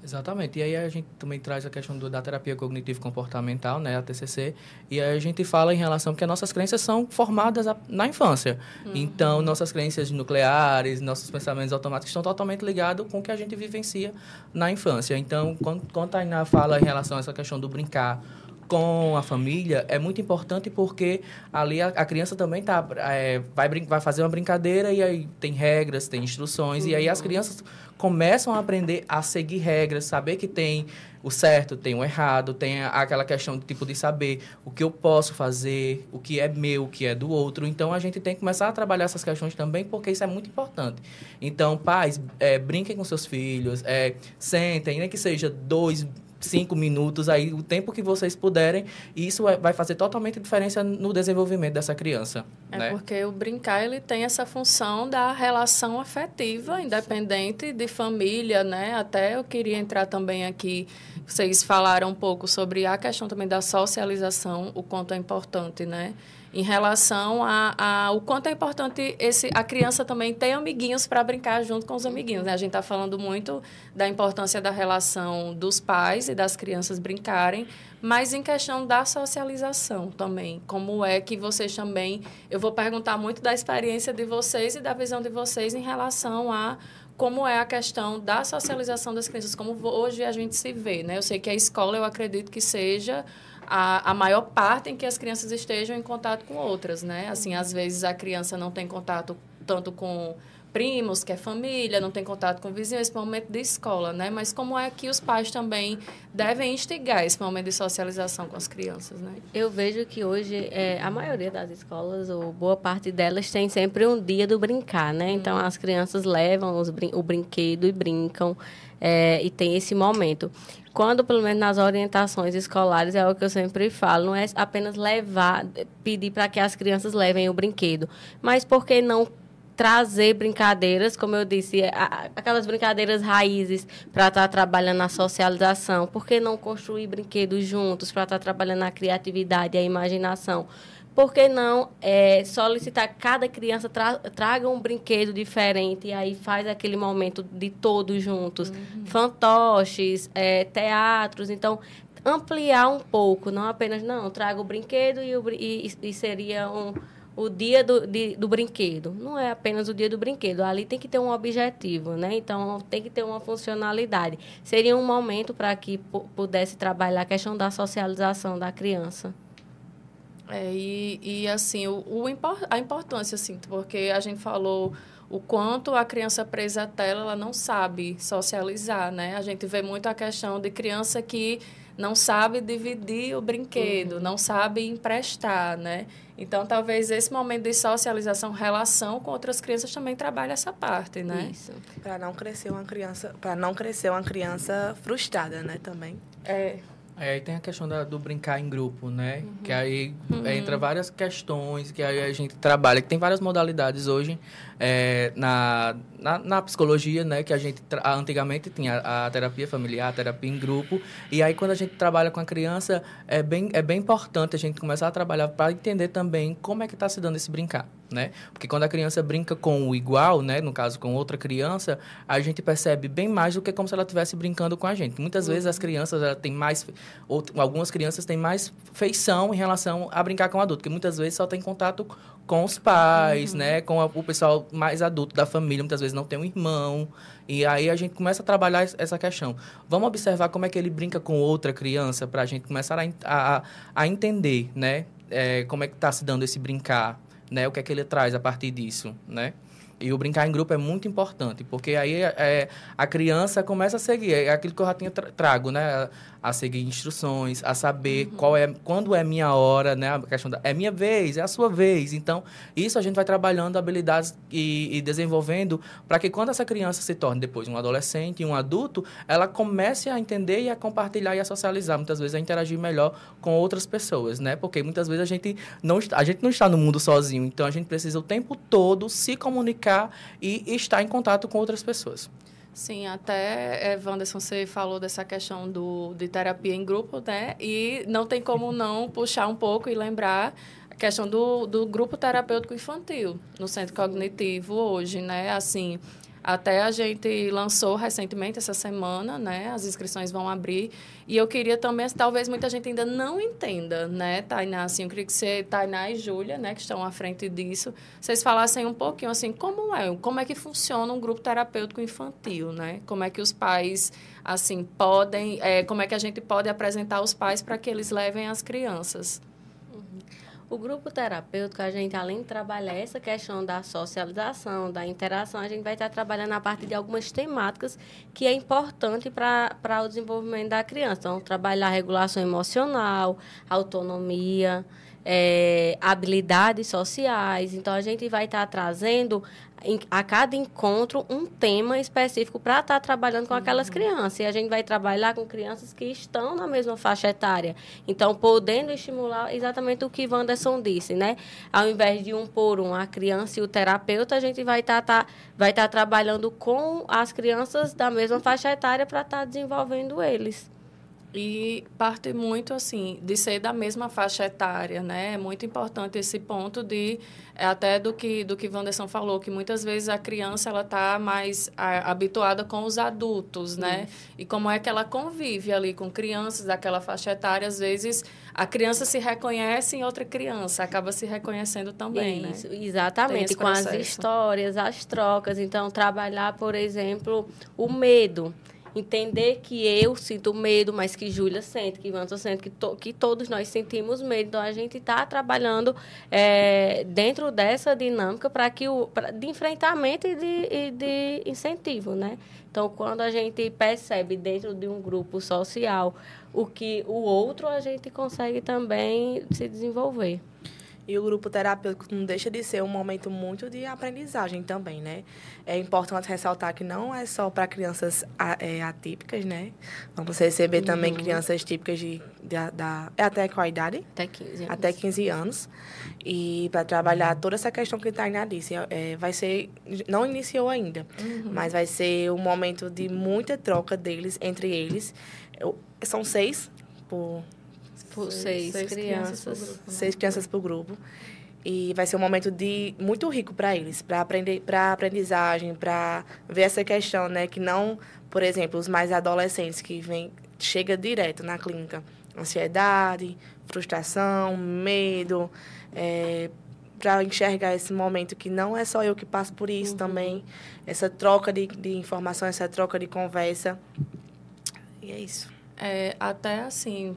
Exatamente. E aí a gente também traz a questão do, da terapia cognitivo-comportamental, né, a TCC, e aí a gente fala em relação que as nossas crenças são formadas a, na infância. Uhum. Então, nossas crenças nucleares, nossos pensamentos automáticos estão totalmente ligados com o que a gente vivencia na infância. Então, quando, quando a Tainá fala em relação a essa questão do brincar, com a família é muito importante porque ali a, a criança também tá, é, vai, vai fazer uma brincadeira e aí tem regras, tem instruções, uhum. e aí as crianças começam a aprender a seguir regras, saber que tem o certo, tem o errado, tem aquela questão de tipo de saber o que eu posso fazer, o que é meu, o que é do outro. Então a gente tem que começar a trabalhar essas questões também, porque isso é muito importante. Então, pais, é, brinquem com seus filhos, é, sentem, nem que seja dois cinco minutos aí, o tempo que vocês puderem, e isso é, vai fazer totalmente diferença no desenvolvimento dessa criança. É né? porque o brincar ele tem essa função da relação afetiva, independente de família, né? Até eu queria entrar também aqui, vocês falaram um pouco sobre a questão também da socialização, o quanto é importante, né? Em relação a, a, o quanto é importante esse, a criança também ter amiguinhos para brincar junto com os amiguinhos. Né? A gente está falando muito da importância da relação dos pais e das crianças brincarem, mas em questão da socialização também. Como é que vocês também. Eu vou perguntar muito da experiência de vocês e da visão de vocês em relação a como é a questão da socialização das crianças, como hoje a gente se vê, né? Eu sei que a escola, eu acredito que seja a, a maior parte em que as crianças estejam em contato com outras, né? Assim, às vezes a criança não tem contato tanto com primos, que é família, não tem contato com vizinhos, esse momento de escola, né? Mas como é que os pais também devem instigar esse momento de socialização com as crianças, né? Eu vejo que hoje é, a maioria das escolas, ou boa parte delas, tem sempre um dia do brincar, né? Então, as crianças levam os brin o brinquedo e brincam, é, e tem esse momento quando, pelo menos nas orientações escolares, é o que eu sempre falo, não é apenas levar, pedir para que as crianças levem o brinquedo, mas por que não trazer brincadeiras, como eu disse, aquelas brincadeiras raízes para estar tá trabalhando na socialização, por que não construir brinquedos juntos para estar tá trabalhando na criatividade e a imaginação? por que não é, solicitar que cada criança tra traga um brinquedo diferente e aí faz aquele momento de todos juntos? Uhum. Fantoches, é, teatros. Então, ampliar um pouco, não apenas, não, traga o brinquedo e, o, e, e seria um, o dia do, de, do brinquedo. Não é apenas o dia do brinquedo. Ali tem que ter um objetivo, né? Então, tem que ter uma funcionalidade. Seria um momento para que pudesse trabalhar a questão da socialização da criança. É, e, e assim, o, o, a importância, assim, porque a gente falou o quanto a criança presa à tela, ela não sabe socializar, né? A gente vê muito a questão de criança que não sabe dividir o brinquedo, uhum. não sabe emprestar, né? Então, talvez esse momento de socialização, relação com outras crianças também trabalhe essa parte, né? Isso. Para não crescer uma criança, para não crescer uma criança frustrada, né, também. É. É, aí tem a questão da, do brincar em grupo, né? Uhum. Que aí uhum. entra várias questões que aí a gente trabalha, que tem várias modalidades hoje é, na, na, na, psicologia, né? Que a gente antigamente tinha a, a, terapia familiar, a terapia em grupo. E aí quando a gente trabalha com a criança, é bem, é bem importante a gente começar a trabalhar para entender também como é que está se dando esse brincar né? Porque quando a criança brinca com o igual, né, no caso com outra criança, a gente percebe bem mais do que como se ela estivesse brincando com a gente. Muitas uhum. vezes as crianças ela têm mais ou algumas crianças têm mais feição em relação a brincar com o adulto, que muitas vezes só tem contato com os pais, uhum. né, com a, o pessoal mais adulto da família, muitas vezes não tem um irmão. E aí a gente começa a trabalhar essa questão. Vamos observar como é que ele brinca com outra criança para a gente começar a, a, a entender, né? É, como é que está se dando esse brincar, né? O que é que ele traz a partir disso, né? E o brincar em grupo é muito importante, porque aí é, a criança começa a seguir. É aquilo que eu já tinha trago, né? A seguir instruções, a saber uhum. qual é, quando é minha hora, né? A questão da, é minha vez, é a sua vez. Então, isso a gente vai trabalhando habilidades e, e desenvolvendo para que quando essa criança se torne depois um adolescente, um adulto, ela comece a entender e a compartilhar e a socializar, muitas vezes a interagir melhor com outras pessoas, né? Porque muitas vezes a gente não a gente não está no mundo sozinho, então a gente precisa o tempo todo se comunicar e estar em contato com outras pessoas. Sim, até, é, Wanderson, você falou dessa questão do, de terapia em grupo, né? E não tem como não puxar um pouco e lembrar a questão do, do grupo terapêutico infantil no centro cognitivo hoje, né? Assim, até a gente lançou recentemente essa semana, né? As inscrições vão abrir. E eu queria também, talvez muita gente ainda não entenda, né, Tainá? Assim, eu queria que você, Tainá e Júlia, né, que estão à frente disso, vocês falassem um pouquinho, assim, como é, como é que funciona um grupo terapêutico infantil, né? Como é que os pais, assim, podem, é, como é que a gente pode apresentar os pais para que eles levem as crianças? O grupo terapêutico, a gente, além de trabalhar essa questão da socialização, da interação, a gente vai estar trabalhando a partir de algumas temáticas que é importante para o desenvolvimento da criança. Então, trabalhar regulação emocional, autonomia, é, habilidades sociais. Então, a gente vai estar trazendo a cada encontro um tema específico para estar tá trabalhando com aquelas uhum. crianças. E a gente vai trabalhar com crianças que estão na mesma faixa etária. Então, podendo estimular exatamente o que Wanderson disse, né? Ao invés de um por um, a criança e o terapeuta, a gente vai estar tá, tá, vai tá trabalhando com as crianças da mesma faixa etária para estar tá desenvolvendo eles. E parte muito, assim, de ser da mesma faixa etária, né? É muito importante esse ponto de, é até do que, do que Wanderson falou, que muitas vezes a criança, ela está mais a, habituada com os adultos, né? E como é que ela convive ali com crianças daquela faixa etária, às vezes a criança se reconhece em outra criança, acaba se reconhecendo também, né? Isso, né? Exatamente, com as histórias, as trocas. Então, trabalhar, por exemplo, o medo entender que eu sinto medo, mas que Júlia sente, que Ivan sente, que, to, que todos nós sentimos medo. Então, a gente está trabalhando é, dentro dessa dinâmica para que o pra, de enfrentamento e de, e de incentivo, né? Então, quando a gente percebe dentro de um grupo social o que o outro, a gente consegue também se desenvolver. E o grupo terapêutico não deixa de ser um momento muito de aprendizagem também, né? É importante ressaltar que não é só para crianças é, atípicas, né? Vamos receber uhum. também crianças típicas de, de, da... É até qual idade? Até 15 anos. Até 15 anos. E para trabalhar toda essa questão que a Tainá disse, é, vai ser... Não iniciou ainda, uhum. mas vai ser um momento de muita troca deles, entre eles. Eu, são seis por por seis, seis crianças. crianças grupo, né? Seis crianças por grupo. E vai ser um momento de muito rico para eles, para aprender, para aprendizagem, para ver essa questão, né, que não, por exemplo, os mais adolescentes que vem chega direto na clínica, ansiedade, frustração, medo, é, para enxergar esse momento que não é só eu que passo por isso uhum. também, essa troca de, de informação, essa troca de conversa. E é isso. É, até assim,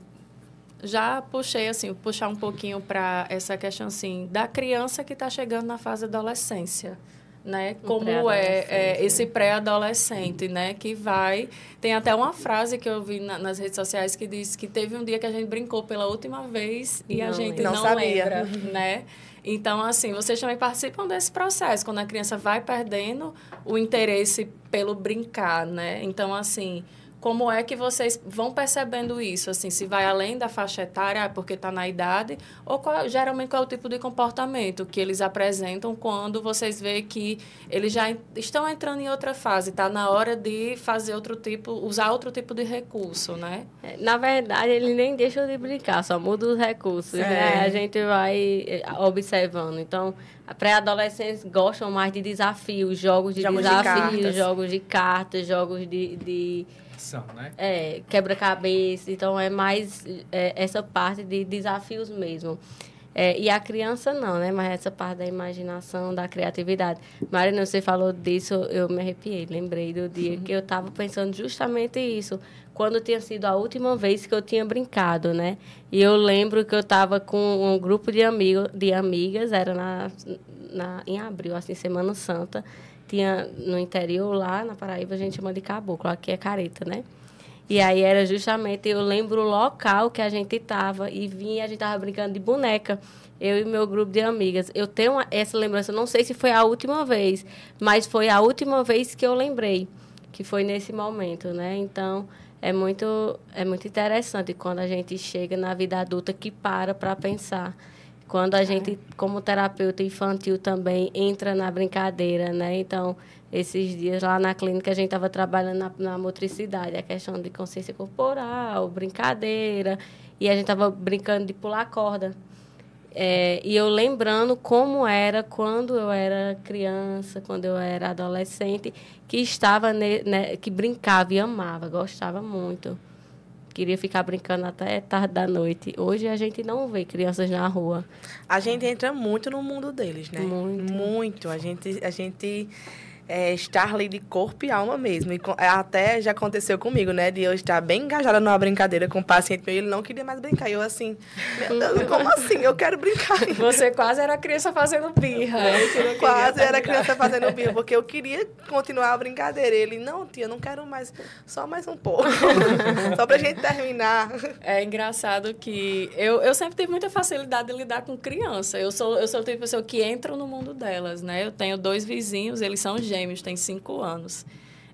já puxei assim, puxar um pouquinho para essa questão assim da criança que está chegando na fase da adolescência, né? Como é, é, esse pré-adolescente, né? Que vai tem até uma frase que eu vi na, nas redes sociais que diz que teve um dia que a gente brincou pela última vez e não, a gente não, não lembra, né? Então, assim, vocês também participam desse processo, quando a criança vai perdendo o interesse pelo brincar, né? Então, assim, como é que vocês vão percebendo isso? Assim, se vai além da faixa etária, ah, porque está na idade, ou qual, geralmente qual é o tipo de comportamento que eles apresentam quando vocês veem que eles já estão entrando em outra fase, está na hora de fazer outro tipo, usar outro tipo de recurso, né? É, na verdade, eles nem deixam de brincar, só muda os recursos, né? é. né? A gente vai eh, observando. Então, pré-adolescentes gostam mais de desafios, jogos de jogos desafios, de jogos de cartas, jogos de, de né? É, quebra-cabeça. Então, é mais é, essa parte de desafios mesmo. É, e a criança não, né? Mas essa parte da imaginação, da criatividade. Marina, você falou disso, eu me arrepiei. Lembrei do dia que eu estava pensando justamente isso. Quando tinha sido a última vez que eu tinha brincado, né? E eu lembro que eu estava com um grupo de, amigo, de amigas, era na, na, em abril, assim, Semana Santa tinha no interior lá na Paraíba a gente chama de caboclo, aqui é careta, né? E aí era justamente, eu lembro o local que a gente estava e vinha, a gente estava brincando de boneca. Eu e meu grupo de amigas. Eu tenho uma, essa lembrança, não sei se foi a última vez, mas foi a última vez que eu lembrei, que foi nesse momento, né? Então, é muito, é muito interessante quando a gente chega na vida adulta que para para pensar. Quando a gente, como terapeuta infantil, também entra na brincadeira, né? Então, esses dias lá na clínica a gente estava trabalhando na, na motricidade, a questão de consciência corporal, brincadeira, e a gente estava brincando de pular corda. É, e eu lembrando como era quando eu era criança, quando eu era adolescente, que estava ne, ne, que brincava e amava, gostava muito. Queria ficar brincando até tarde da noite. Hoje a gente não vê crianças na rua. A gente entra muito no mundo deles, né? Muito. Muito. A gente, a gente é, estar ali de corpo e alma mesmo. E até já aconteceu comigo, né? De eu estar bem engajada numa brincadeira com o paciente meu e ele não queria mais brincar. E eu assim, meu Deus, como assim? Eu quero brincar. [laughs] Você quase era criança fazendo birra. quase era criança fazendo birra, porque eu queria continuar a brincadeira. Ele, não, tia, não quero mais, só mais um pouco. [laughs] só pra gente terminar. É engraçado que eu, eu sempre tive muita facilidade de lidar com criança. Eu sou, eu sou o tipo de pessoa que entra no mundo delas, né? Eu tenho dois vizinhos, eles são gêmeos gêmeos, tem cinco anos.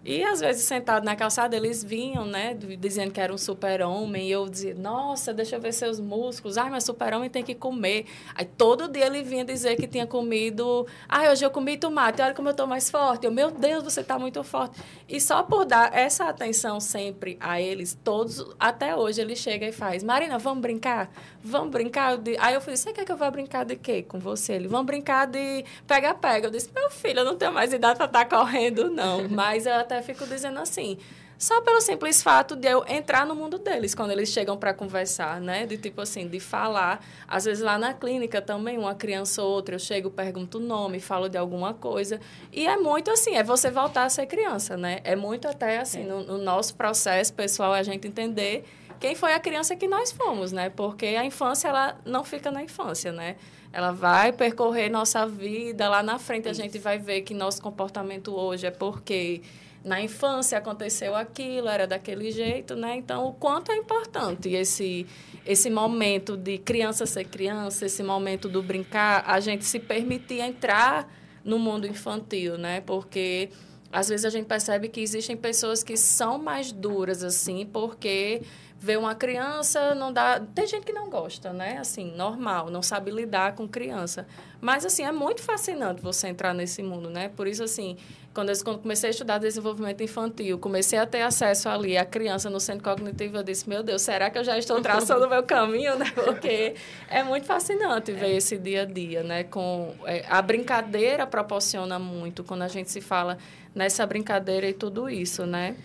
E às vezes sentado na calçada eles vinham, né, dizendo que era um super-homem, e eu dizia: "Nossa, deixa eu ver seus músculos. Ai, mas super-homem tem que comer". Aí todo dia ele vinha dizer que tinha comido: "Ai, hoje eu comi tomate, olha como eu tô mais forte". Eu: "Meu Deus, você tá muito forte". E só por dar essa atenção sempre a eles, todos até hoje ele chega e faz: "Marina, vamos brincar? Vamos brincar?". Aí eu falei: "Você quer que eu vá brincar de quê com você?". Ele: "Vamos brincar de pega-pega". Eu disse: "Meu filho, eu não tenho mais idade para estar tá correndo não". Mas eu até até fico dizendo assim, só pelo simples fato de eu entrar no mundo deles quando eles chegam para conversar, né? De tipo assim, de falar. Às vezes lá na clínica também, uma criança ou outra, eu chego, pergunto o nome, falo de alguma coisa. E é muito assim, é você voltar a ser criança, né? É muito até assim, é. no, no nosso processo pessoal, a gente entender quem foi a criança que nós fomos, né? Porque a infância, ela não fica na infância, né? Ela vai percorrer nossa vida, lá na frente a gente vai ver que nosso comportamento hoje é porque na infância aconteceu aquilo, era daquele jeito, né? Então, o quanto é importante esse esse momento de criança ser criança, esse momento do brincar, a gente se permitir entrar no mundo infantil, né? Porque às vezes a gente percebe que existem pessoas que são mais duras assim, porque vê uma criança, não dá. Tem gente que não gosta, né? Assim, normal, não sabe lidar com criança. Mas, assim, é muito fascinante você entrar nesse mundo, né? Por isso, assim, quando eu comecei a estudar desenvolvimento infantil, comecei a ter acesso ali à criança no centro cognitivo, eu disse, meu Deus, será que eu já estou traçando o meu caminho, né? [laughs] Porque é muito fascinante ver é. esse dia a dia, né? Com, é, a brincadeira proporciona muito quando a gente se fala nessa brincadeira e tudo isso, né?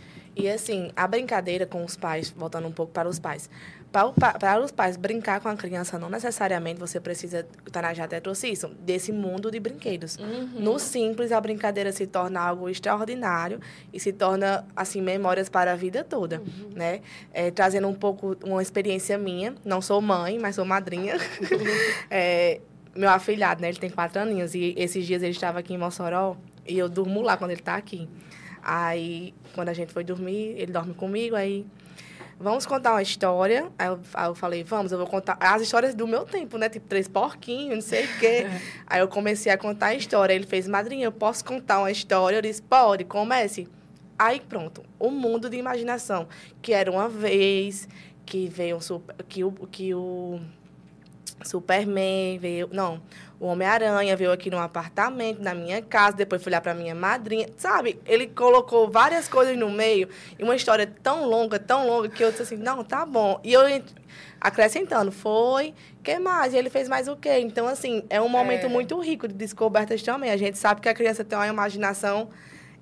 E assim, a brincadeira com os pais, voltando um pouco para os pais, para, para os pais brincar com a criança, não necessariamente você precisa, Tana já até trouxe isso, desse mundo de brinquedos. Uhum. No simples, a brincadeira se torna algo extraordinário e se torna, assim, memórias para a vida toda, uhum. né? É, trazendo um pouco uma experiência minha, não sou mãe, mas sou madrinha. [laughs] é, meu afilhado, né? Ele tem quatro aninhos e esses dias ele estava aqui em Mossoró e eu durmo lá quando ele está aqui. Aí, quando a gente foi dormir, ele dorme comigo, aí vamos contar uma história. Aí eu, aí eu, falei, vamos, eu vou contar as histórias do meu tempo, né? Tipo, três porquinhos, não sei o quê. [laughs] aí eu comecei a contar a história. Ele fez, madrinha, eu posso contar uma história? Eu disse, pode, comece. Aí pronto, o mundo de imaginação. Que era uma vez que veio um super, que o, que o Superman veio. Não, o Homem-Aranha veio aqui num apartamento, na minha casa, depois fui lá para minha madrinha. Sabe? Ele colocou várias coisas no meio e uma história tão longa, tão longa, que eu disse assim: não, tá bom. E eu acrescentando, foi, que mais? E ele fez mais o quê? Então, assim, é um momento é. muito rico de descobertas também. A gente sabe que a criança tem uma imaginação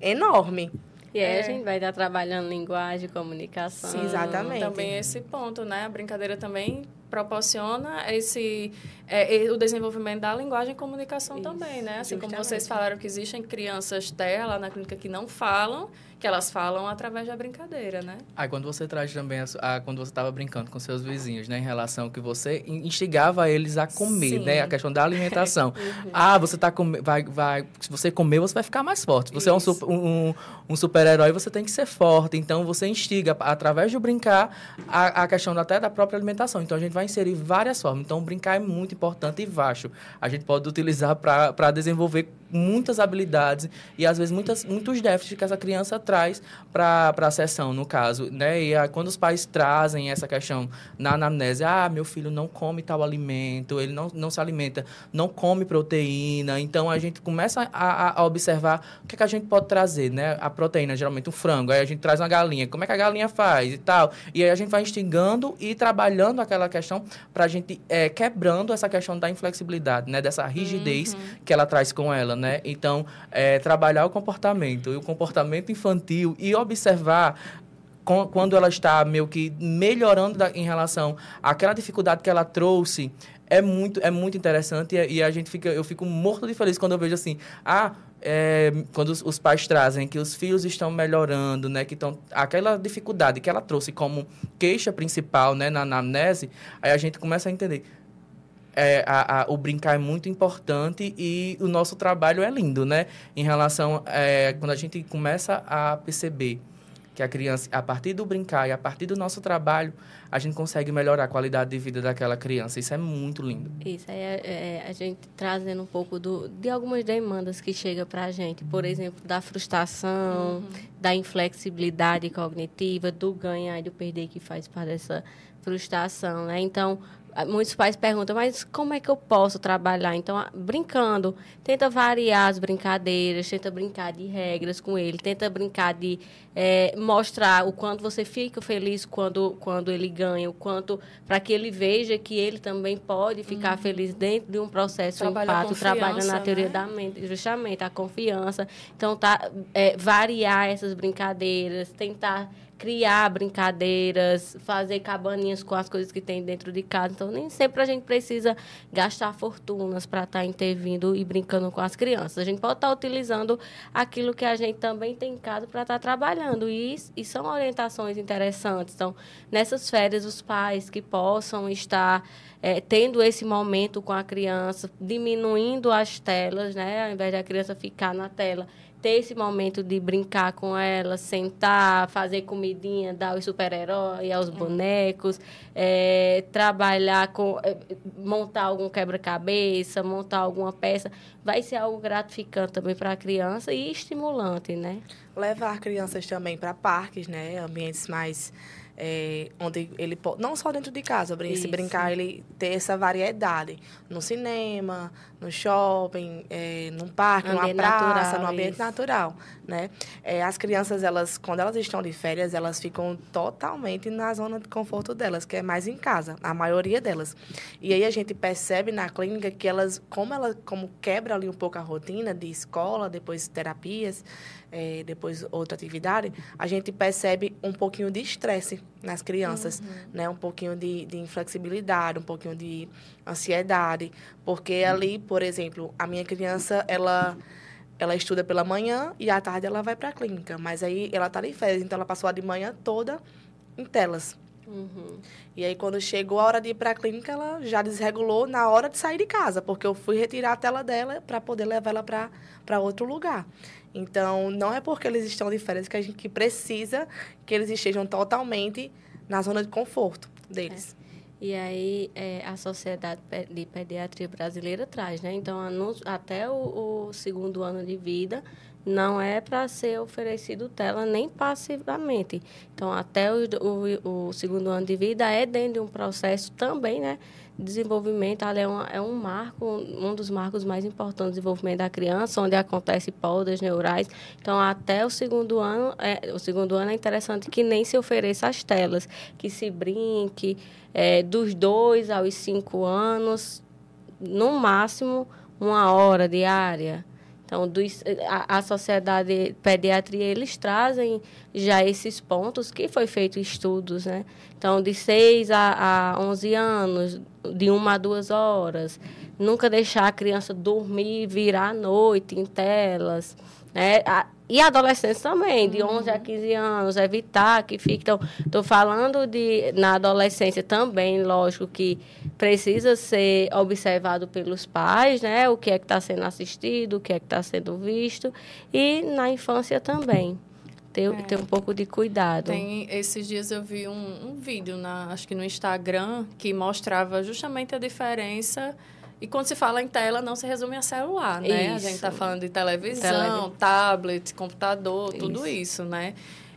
enorme. E aí é. a gente vai estar trabalhando linguagem, comunicação. Sim, exatamente. Também esse ponto, né? A brincadeira também proporciona esse é, o desenvolvimento da linguagem e comunicação Isso, também, né? Assim justamente. como vocês falaram que existem crianças TEA lá na clínica que não falam, que elas falam através da brincadeira, né? Aí quando você traz também a, a quando você estava brincando com seus vizinhos, né, em relação que você instigava eles a comer, Sim. né, a questão da alimentação. [laughs] uhum. Ah, você tá com, vai vai se você comer, você vai ficar mais forte. Você Isso. é um, um, um super-herói, você tem que ser forte. Então você instiga através de brincar a, a questão até da própria alimentação. Então a gente vai inserir várias formas. Então brincar é muito importante e vasto. A gente pode utilizar para desenvolver muitas habilidades e às vezes muitas, muitos déficits que essa criança traz para a sessão, no caso, né? E quando os pais trazem essa questão na anamnese, ah, meu filho não come tal alimento, ele não, não se alimenta, não come proteína, então a gente começa a, a observar o que, é que a gente pode trazer, né? A proteína, geralmente um frango, aí a gente traz uma galinha, como é que a galinha faz e tal, e aí a gente vai instigando e trabalhando aquela questão para a gente é, quebrando essa questão da inflexibilidade, né? Dessa rigidez uhum. que ela traz com ela, né? Então, é, trabalhar o comportamento, e o comportamento infantil e observar quando ela está meio que melhorando em relação àquela dificuldade que ela trouxe, é muito, é muito interessante e, e, a gente fica, eu fico morto de feliz quando eu vejo assim, ah, é, quando os, os, pais trazem que os filhos estão melhorando, né, que estão aquela dificuldade que ela trouxe como queixa principal, né, na anamnese, aí a gente começa a entender, é, a, a, o brincar é muito importante e o nosso trabalho é lindo, né? Em relação, é, quando a gente começa a perceber que a criança, a partir do brincar e a partir do nosso trabalho, a gente consegue melhorar a qualidade de vida daquela criança. Isso é muito lindo. Isso aí é, é a gente trazendo um pouco do, de algumas demandas que chega para a gente. Por exemplo, da frustração, uhum. da inflexibilidade cognitiva, do ganhar e do perder que faz parte dessa frustração, né? Então, muitos pais perguntam, mas como é que eu posso trabalhar? Então, brincando, tenta variar as brincadeiras, tenta brincar de regras com ele, tenta brincar de é, mostrar o quanto você fica feliz quando, quando ele ganha, o quanto para que ele veja que ele também pode ficar uhum. feliz dentro de um processo Trabalha empate, trabalha na teoria né? da mente, justamente a confiança. Então, tá, é, variar essas brincadeiras, tentar criar brincadeiras, fazer cabaninhas com as coisas que tem dentro de casa. Então, nem sempre a gente precisa gastar fortunas para estar tá intervindo e brincando com as crianças. A gente pode estar tá utilizando aquilo que a gente também tem em casa para estar tá trabalhando. E, e são orientações interessantes. Então, nessas férias, os pais que possam estar é, tendo esse momento com a criança, diminuindo as telas, né? Ao invés da criança ficar na tela ter esse momento de brincar com ela, sentar, fazer comidinha, dar os super-heróis aos é. bonecos, é, trabalhar com. É, montar algum quebra-cabeça, montar alguma peça, vai ser algo gratificante também para a criança e estimulante, né? Levar crianças também para parques, né? Ambientes mais é, onde ele pode, não só dentro de casa, se brincar, ele ter essa variedade no cinema, no shopping, é, num parque, numa praça, natural, no ambiente isso. natural, né? É, as crianças, elas, quando elas estão de férias, elas ficam totalmente na zona de conforto delas, que é mais em casa, a maioria delas. E aí a gente percebe na clínica que elas, como ela, como quebra ali um pouco a rotina de escola, depois terapias, é, depois outra atividade, a gente percebe um pouquinho de estresse nas crianças, uhum. né? Um pouquinho de, de inflexibilidade, um pouquinho de ansiedade, porque ali, por exemplo, a minha criança, ela ela estuda pela manhã e à tarde ela vai para a clínica, mas aí ela está em férias, então ela passou a de manhã toda em telas. Uhum. E aí, quando chegou a hora de ir para a clínica, ela já desregulou na hora de sair de casa, porque eu fui retirar a tela dela para poder levar ela para outro lugar. Então, não é porque eles estão de férias que a gente que precisa que eles estejam totalmente na zona de conforto deles. É. E aí é, a Sociedade de Pediatria Brasileira traz, né? Então, até o, o segundo ano de vida não é para ser oferecido tela nem passivamente. Então, até o, o, o, segundo ano de vida é dentro de um processo também, né? desenvolvimento é, uma, é um marco, um dos marcos mais importantes do desenvolvimento da criança, onde acontece podas neurais. Então, até o segundo ano, é, o segundo ano é interessante que nem se ofereça as telas, que se brinque é, dos dois aos cinco anos, no máximo uma hora diária. Então, dos, a, a sociedade pediatria, eles trazem já esses pontos que foi feito estudos, né? Então, de 6 a, a 11 anos, de uma a duas horas, nunca deixar a criança dormir, virar à noite em telas, né? E adolescentes também, de 11 uhum. a 15 anos, evitar que fique. Então, estou falando de, na adolescência também, lógico que precisa ser observado pelos pais, né? O que é que está sendo assistido, o que é que está sendo visto. E na infância também. Ter, é. ter um pouco de cuidado. Tem, esses dias eu vi um, um vídeo, na, acho que no Instagram, que mostrava justamente a diferença e quando se fala em tela, não se resume a celular, né? Isso. A gente está falando de televisão, tablet, computador, isso. tudo isso, né?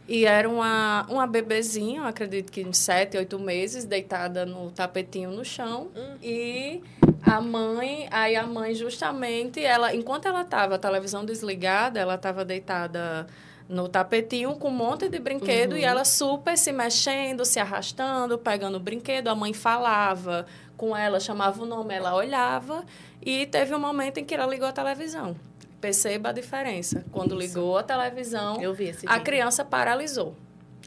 E era uma, uma bebezinha, acredito que de sete, oito meses, deitada no tapetinho no chão. Hum. E a mãe, aí a mãe justamente, ela, enquanto ela estava a televisão desligada, ela estava deitada no tapetinho com um monte de brinquedo uhum. e ela super se mexendo, se arrastando, pegando o brinquedo. A mãe falava com ela, chamava o nome, ela olhava e teve um momento em que ela ligou a televisão. Perceba a diferença. Quando Isso. ligou a televisão, a criança paralisou.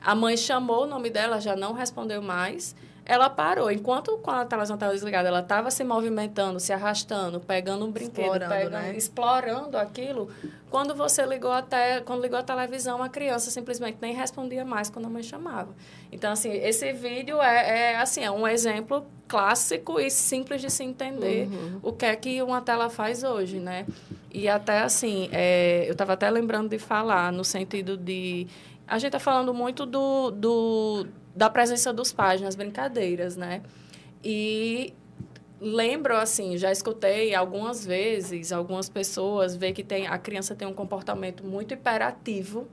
A mãe chamou o nome dela, já não respondeu mais ela parou. Enquanto quando a televisão estava desligada, ela estava se movimentando, se arrastando, pegando um brinquedo, explorando, pegando, né? explorando aquilo. Quando você ligou até, quando ligou a televisão, a criança simplesmente nem respondia mais quando a mãe chamava. Então, assim, esse vídeo é, é assim, é um exemplo clássico e simples de se entender uhum. o que é que uma tela faz hoje, né? E até assim, é, eu estava até lembrando de falar no sentido de a gente está falando muito do, do da presença dos pais nas brincadeiras, né? E lembro assim, já escutei algumas vezes algumas pessoas ver que tem a criança tem um comportamento muito hiperativo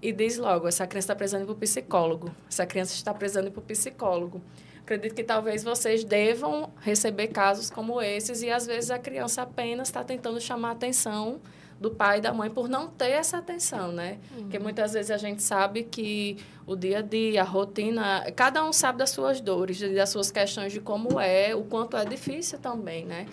e diz logo, essa criança está precisando ir para o psicólogo, essa criança está precisando ir para o psicólogo. Acredito que talvez vocês devam receber casos como esses e às vezes a criança apenas está tentando chamar atenção do pai e da mãe por não ter essa atenção, né? Uhum. Porque muitas vezes a gente sabe que o dia a dia, a rotina, cada um sabe das suas dores, das suas questões de como é, o quanto é difícil também, né?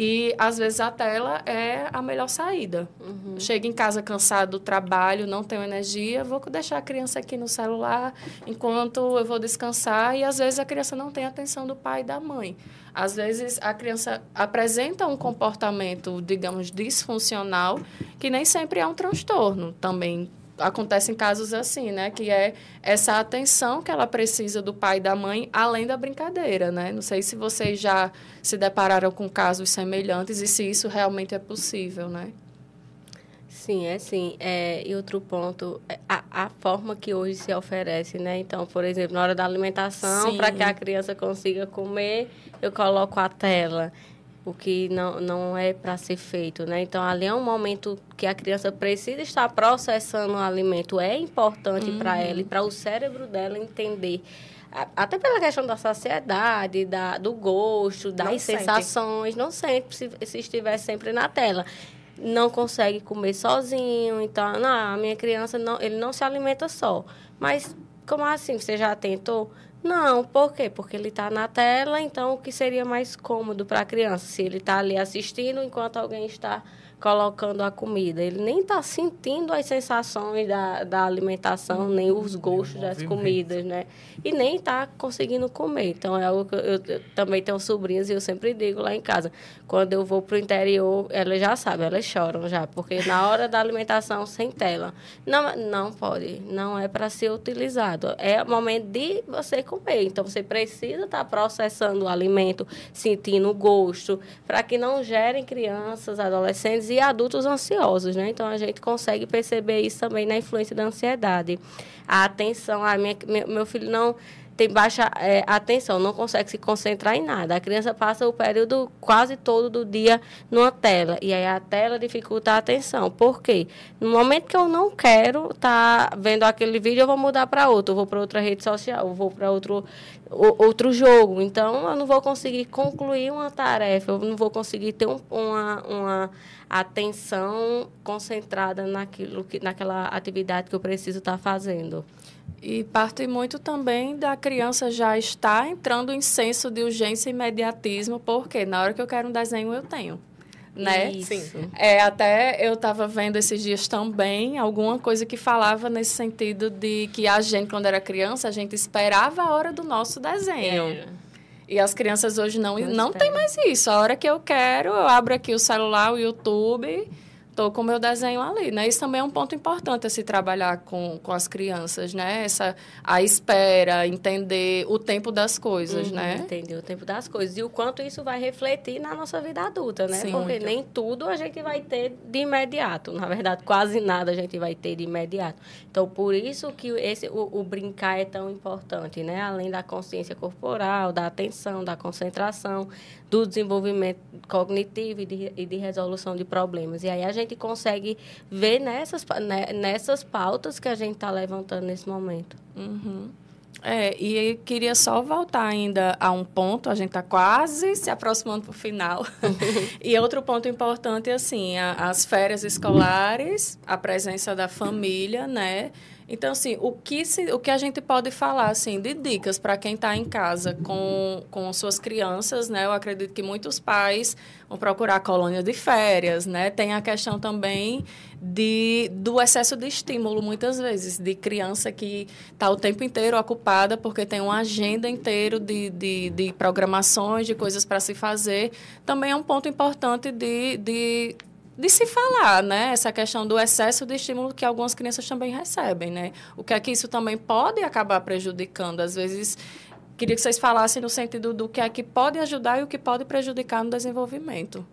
E às vezes a tela é a melhor saída. Uhum. Chega em casa cansado do trabalho, não tenho energia, vou deixar a criança aqui no celular enquanto eu vou descansar. E às vezes a criança não tem atenção do pai e da mãe. Às vezes a criança apresenta um comportamento, digamos, disfuncional, que nem sempre é um transtorno. Também acontecem casos assim, né? Que é essa atenção que ela precisa do pai e da mãe, além da brincadeira, né? Não sei se vocês já se depararam com casos semelhantes e se isso realmente é possível, né? Sim, é sim. É, e outro ponto, é a, a forma que hoje se oferece, né? Então, por exemplo, na hora da alimentação, para que a criança consiga comer, eu coloco a tela o que não, não é para ser feito, né? Então, ali é um momento que a criança precisa estar processando o alimento. É importante uhum. para ela e para o cérebro dela entender até pela questão da saciedade, da, do gosto, das não sensações, sente. não sente se, se estiver sempre na tela. Não consegue comer sozinho, então, não, a minha criança, não, ele não se alimenta só. Mas, como assim? Você já tentou? Não, por quê? Porque ele está na tela, então o que seria mais cômodo para a criança? Se ele está ali assistindo enquanto alguém está colocando a comida. Ele nem está sentindo as sensações da, da alimentação, hum, nem os gostos das comidas, né? E nem está conseguindo comer. Então, é algo que eu, eu, eu, também tenho sobrinhas e eu sempre digo lá em casa. Quando eu vou para o interior, elas já sabem, elas choram já. Porque na hora da alimentação, sem tela. Não, não pode, não é para ser utilizado. É o momento de você comer. Então, você precisa estar tá processando o alimento, sentindo o gosto, para que não gerem crianças, adolescentes e adultos ansiosos, né? Então a gente consegue perceber isso também na influência da ansiedade. A atenção, a minha, meu filho não tem baixa é, atenção, não consegue se concentrar em nada. A criança passa o período quase todo do dia numa tela. E aí a tela dificulta a atenção. Por quê? No momento que eu não quero estar tá vendo aquele vídeo, eu vou mudar para outro. Vou para outra rede social, vou para outro, outro jogo. Então, eu não vou conseguir concluir uma tarefa, eu não vou conseguir ter um, uma, uma atenção concentrada naquilo que, naquela atividade que eu preciso estar tá fazendo. E parte muito também da criança já estar entrando em senso de urgência e imediatismo, porque na hora que eu quero um desenho, eu tenho. Né? Sim. É, até eu estava vendo esses dias também alguma coisa que falava nesse sentido de que a gente, quando era criança, a gente esperava a hora do nosso desenho. É. E as crianças hoje não, Não não, tem mais isso. A hora que eu quero, eu abro aqui o celular, o YouTube, tô com o meu desenho ali, né? Isso também é um ponto importante a se trabalhar com, com as crianças, né? Essa, a espera, entender o tempo das coisas, Uhum, né? Entender o tempo das coisas. E o quanto isso vai refletir na nossa vida adulta, né? Sim, Porque muito. nem tudo a gente vai ter de imediato. Na verdade, quase nada a gente vai ter de imediato. Então, por isso que esse, o, o brincar é tão importante, né? Além da consciência corporal, da atenção, da concentração, do desenvolvimento cognitivo e de, e de resolução de problemas. E aí a gente consegue ver nessas, né, nessas pautas que a gente está levantando nesse momento. Uhum. É, e eu queria só voltar ainda a um ponto, a gente está quase se aproximando para o final. [laughs] e outro ponto importante, assim, a- as férias escolares, a presença da família, né? Então, assim, o que, se, o que a gente pode falar, assim, de dicas para quem está em casa com, com suas crianças, né? Eu acredito que muitos pais vão procurar colônia de férias, né? Tem a questão também de, do excesso de estímulo, muitas vezes, de criança que está o tempo inteiro ocupada porque tem uma agenda inteira de, de, de programações, de coisas para se fazer. Também é um ponto importante de, de, de se falar, né? Essa questão do excesso de estímulo que algumas crianças também recebem, né? O que é que isso também pode acabar prejudicando. Às vezes, queria que vocês falassem no sentido do que é que pode ajudar e o que pode prejudicar no desenvolvimento.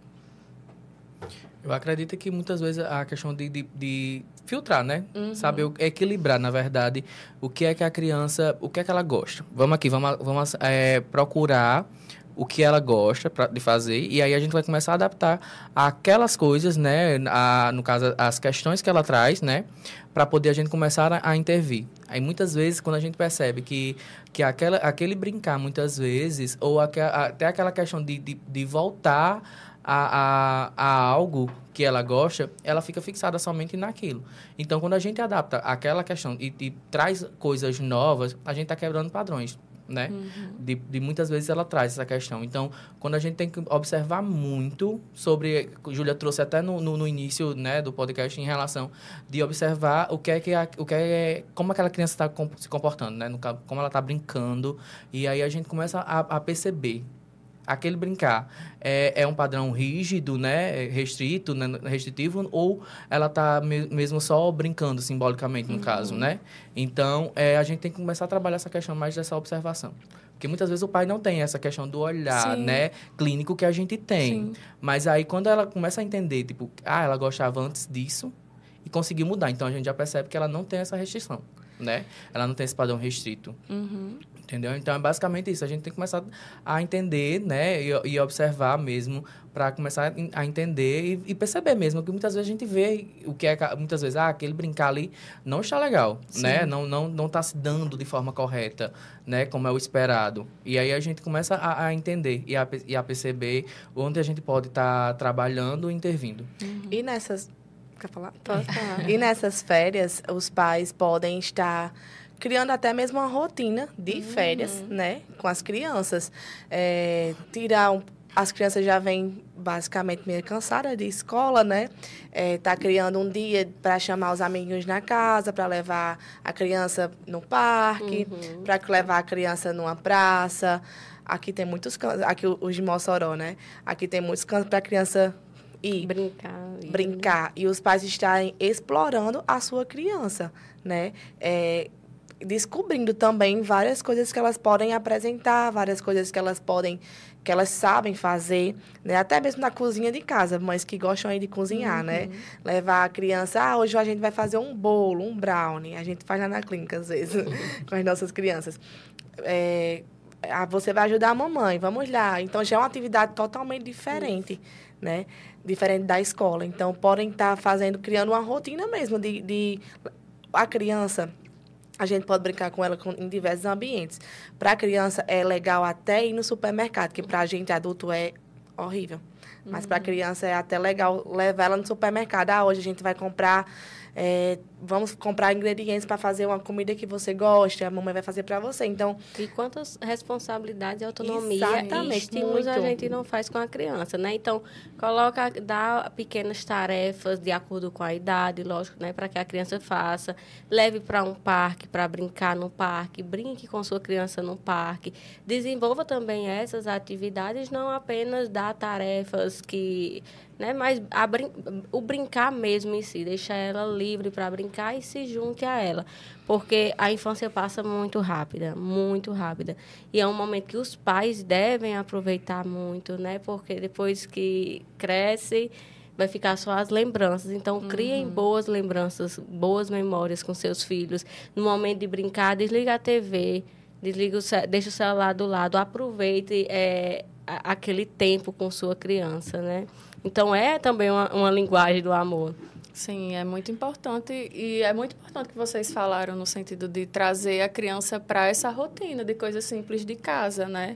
Eu acredito que muitas vezes a questão de, de, de filtrar, né? Uhum. Sabe, o- equilibrar, na verdade, o que é que a criança, o que é que ela gosta. Vamos aqui, vamos, vamos é, procurar o que ela gosta pra, de fazer e aí a gente vai começar a adaptar aquelas coisas, né? A, no caso, as questões que ela traz, né? Para poder a gente começar a, a intervir. Aí muitas vezes, quando a gente percebe que, que aquela, aquele brincar, muitas vezes, ou aque- até aquela questão de, de, de voltar a, a, a algo que ela gosta, ela fica fixada somente naquilo. Então, quando a gente adapta aquela questão e, e traz coisas novas, a gente está quebrando padrões, né? De, de muitas vezes ela traz essa questão. Então, quando a gente tem que observar muito sobre, Júlia trouxe até no, no, no início, né, do podcast em relação de observar o que é que a, o que é como aquela criança está se comportando, né, no, como ela está brincando e aí a gente começa a, a perceber aquele brincar é, é um padrão rígido, né, restrito, né, restritivo, ou ela está me- mesmo só brincando simbolicamente, no caso, né? Então, é, a gente tem que começar a trabalhar essa questão mais dessa observação. Porque muitas vezes o pai não tem essa questão do olhar, Sim. né, clínico que a gente tem. Sim. Mas aí, quando ela começa a entender, tipo, ah, ela gostava antes disso e conseguiu mudar. Então, a gente já percebe que ela não tem essa restrição, né? Ela não tem esse padrão restrito. Uhum. Entendeu? Então é basicamente isso. A gente tem que começar a entender, né? E, e observar mesmo, para começar a entender e, e perceber mesmo. Que muitas vezes a gente vê o que é. Muitas vezes, ah, aquele brincar ali não está legal, né? Não, não, não está se dando de forma correta, né? Como é o esperado. E aí a gente começa a, a entender e a, e a perceber onde a gente pode estar trabalhando e intervindo. E nessas. Quer falar? Pode [laughs] falar. E nessas férias, os pais podem estar criando até mesmo uma rotina de férias, né? Com as crianças. É, tirar um- as crianças já vêm basicamente meio cansadas de escola, né? É, tá criando um dia para chamar os amiguinhos na casa, para levar a criança no parque, para levar a criança numa praça. Aqui tem muitos cantos, aqui os de Mossoró, né? Aqui tem muitos cantos para a criança ir Brincar. brincar e os pais estarem explorando a sua criança, né? É, descobrindo também várias coisas que elas podem apresentar, várias coisas que elas podem, que elas sabem fazer, né? Até mesmo na cozinha de casa, mães que gostam aí de cozinhar, né? Levar a criança, ah, hoje a gente vai fazer um bolo, um brownie, a gente faz lá na clínica às vezes [laughs] com as nossas crianças. É, ah, você vai ajudar a mamãe, vamos lá. Então já é uma atividade totalmente diferente, né? Diferente da escola. Então podem estar fazendo, criando uma rotina mesmo de, de a criança. A gente pode brincar com ela em diversos ambientes. Para a criança é legal até ir no supermercado, que para a gente adulto é horrível. Mas para a criança é até legal levar ela no supermercado. Ah, hoje a gente vai comprar É, vamos comprar ingredientes para fazer uma comida que você gosta, a mamãe vai fazer para você. Então, e quantas responsabilidades e autonomia Exatamente, estímulos a muito. gente não faz com a criança, né? Então, coloca, dá pequenas tarefas de acordo com a idade, lógico, né, para que a criança faça. Leve para um parque para brincar no parque, brinque com sua criança no parque. Desenvolva também essas atividades, não apenas dar tarefas que né? Mas brin o brincar mesmo em si, deixar ela livre para brincar e se junte a ela. Porque a infância passa muito rápida, muito rápida. E é um momento que os pais devem aproveitar muito, né? Porque depois que cresce, vai ficar só as lembranças. Então, criem boas lembranças, boas memórias com seus filhos. No momento de brincar, desliga a TV, desliga o, deixa o celular do lado, aproveite é, aquele tempo com sua criança, né? Então, é também uma, uma linguagem do amor. Sim, é muito importante e é muito importante que vocês falaram no sentido de trazer a criança para essa rotina de coisas simples de casa, né?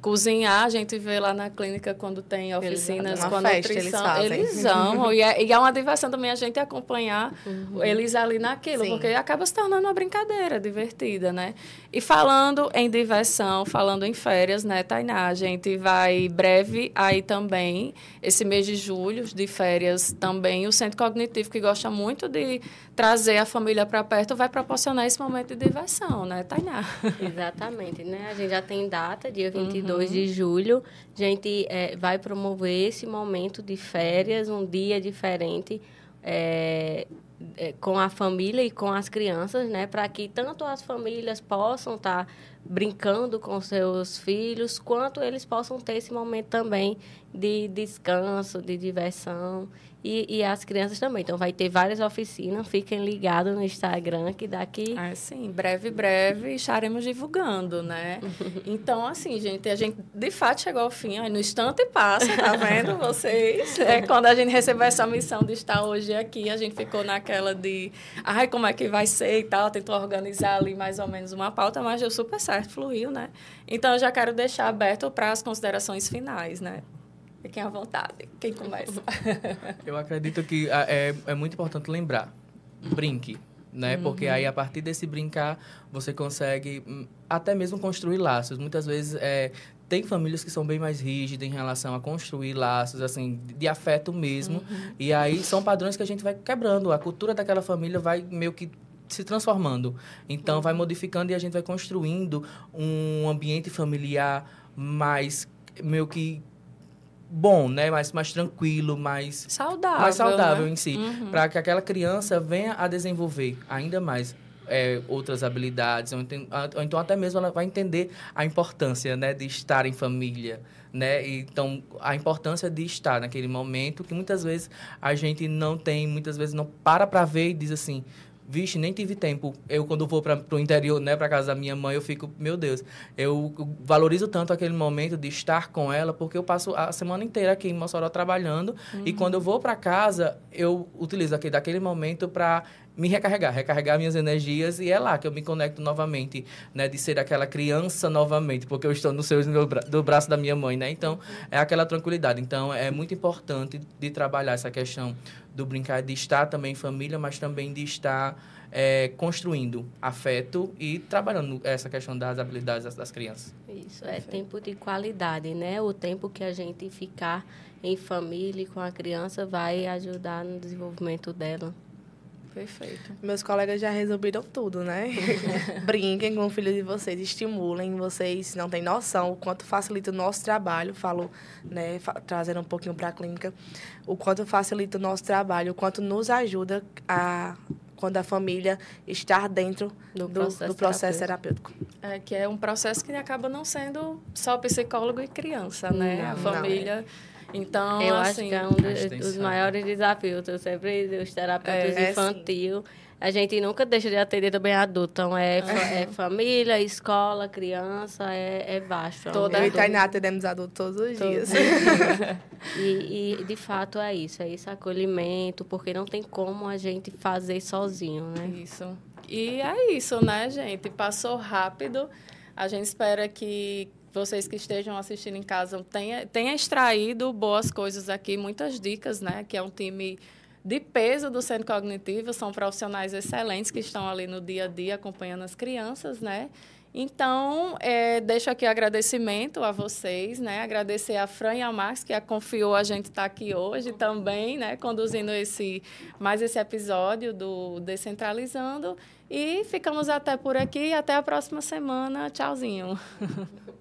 Cozinhar, a gente vê lá na clínica quando tem oficinas com a festa, eles nutrição. fazem. Eles amam. [laughs] e, é, e é uma diversão também a gente acompanhar eles ali naquilo, Sim. porque acaba se tornando uma brincadeira divertida, né? E falando em diversão, falando em férias, né, Tainá? A gente vai breve aí também, esse mês de julho, de férias também. O Centro Cognitivo, que gosta muito de trazer a família para perto, vai proporcionar esse momento de diversão, né, Tainá? [laughs] Exatamente, né? A gente já tem data, dia 22 de julho. A gente eh, vai promover esse momento de férias, um dia diferente eh, eh, com a família e com as crianças, né? Para que tanto as famílias possam estar brincando com seus filhos, quanto eles possam ter esse momento também de descanso, de diversão. E, e as crianças também. Então, vai ter várias oficinas. Fiquem ligados no Instagram, que daqui... Ah, sim, breve, breve estaremos divulgando, né? [laughs] Então, assim, gente, a gente de fato chegou ao fim, ó, no instante passa, tá vendo [laughs] vocês? É, quando a gente recebeu essa missão de estar hoje aqui, a gente ficou naquela de, ai, como é que vai ser e tal, tentou organizar ali mais ou menos uma pauta, mas deu super certo, fluiu, né? Então, eu já quero deixar aberto para as considerações finais, né? Fiquem à vontade. Quem começa? [laughs] Eu acredito que ah, é, é muito importante lembrar. Brinque. Né? Porque aí, a partir desse brincar, você consegue hum, até mesmo construir laços. Muitas vezes, é, tem famílias que são bem mais rígidas em relação a construir laços, assim, de afeto mesmo. E aí, são padrões que a gente vai quebrando. A cultura daquela família vai meio que se transformando. Então, vai modificando e a gente vai construindo um ambiente familiar mais, meio que bom, né? Mais, mais tranquilo, mais Saudável. mais saudável né? em si, para que aquela criança venha a desenvolver ainda mais é, outras habilidades, ou então, ou então até mesmo ela vai entender a importância, né, de estar em família, né? Então, a importância de estar naquele momento que muitas vezes a gente não tem, muitas vezes não para para ver e diz assim, Vixe, nem tive tempo. Eu, quando vou para o interior, né, para casa da minha mãe, eu fico, meu Deus, eu valorizo tanto aquele momento de estar com ela, porque eu passo a semana inteira aqui em Mossoró trabalhando, e quando eu vou para casa, eu utilizo aquele, daquele momento para me recarregar, recarregar minhas energias, e é lá que eu me conecto novamente, né, de ser aquela criança novamente, porque eu estou no bra- do braço da minha mãe, né? Então, é aquela tranquilidade. Então, é muito importante de trabalhar essa questão do brincar, de estar também em família, mas também de estar é, construindo afeto e trabalhando essa questão das habilidades das, das crianças. Isso, é tempo de qualidade, né? O tempo que a gente ficar em família com a criança vai ajudar no desenvolvimento dela. Perfeito. Meus colegas já resolveram tudo, né? [laughs] Brinquem com o filho de vocês, estimulem. Vocês não têm noção o quanto facilita o nosso trabalho. Falo, né, trazendo um pouquinho para a clínica, o quanto facilita o nosso trabalho, o quanto nos ajuda a quando a família estar dentro Do do, processo do processo terapêutico. É, que é um processo que acaba não sendo só psicólogo e criança, né? Não, a não. família. Então, Eu acho assim, que é um dos, maiores desafios. Eu sempre, os terapeutas É, é, infantil, a gente nunca deixa de atender também adulto. Então, é, fa- é família, escola, criança, é, é vasto. é Toda Eu e Tainá atendemos adultos todos os Todos dias. dias. [laughs] e, e, de fato, é isso. É esse acolhimento, porque não tem como a gente fazer sozinho, né? Isso. E é isso, né, gente? Passou rápido. A gente espera que vocês que estejam assistindo em casa tenham tenha extraído boas coisas aqui, muitas dicas, né? Que é um time de peso do centro cognitivo, são profissionais excelentes que estão ali no dia a dia acompanhando as crianças, né? Então, é, deixo aqui agradecimento a vocês, né? Agradecer a Fran e a Max, que a confiou a gente estar tá aqui hoje também, né? Conduzindo esse, mais esse episódio do Descentralizando. E ficamos até por aqui. Até a próxima semana. Tchauzinho. [laughs]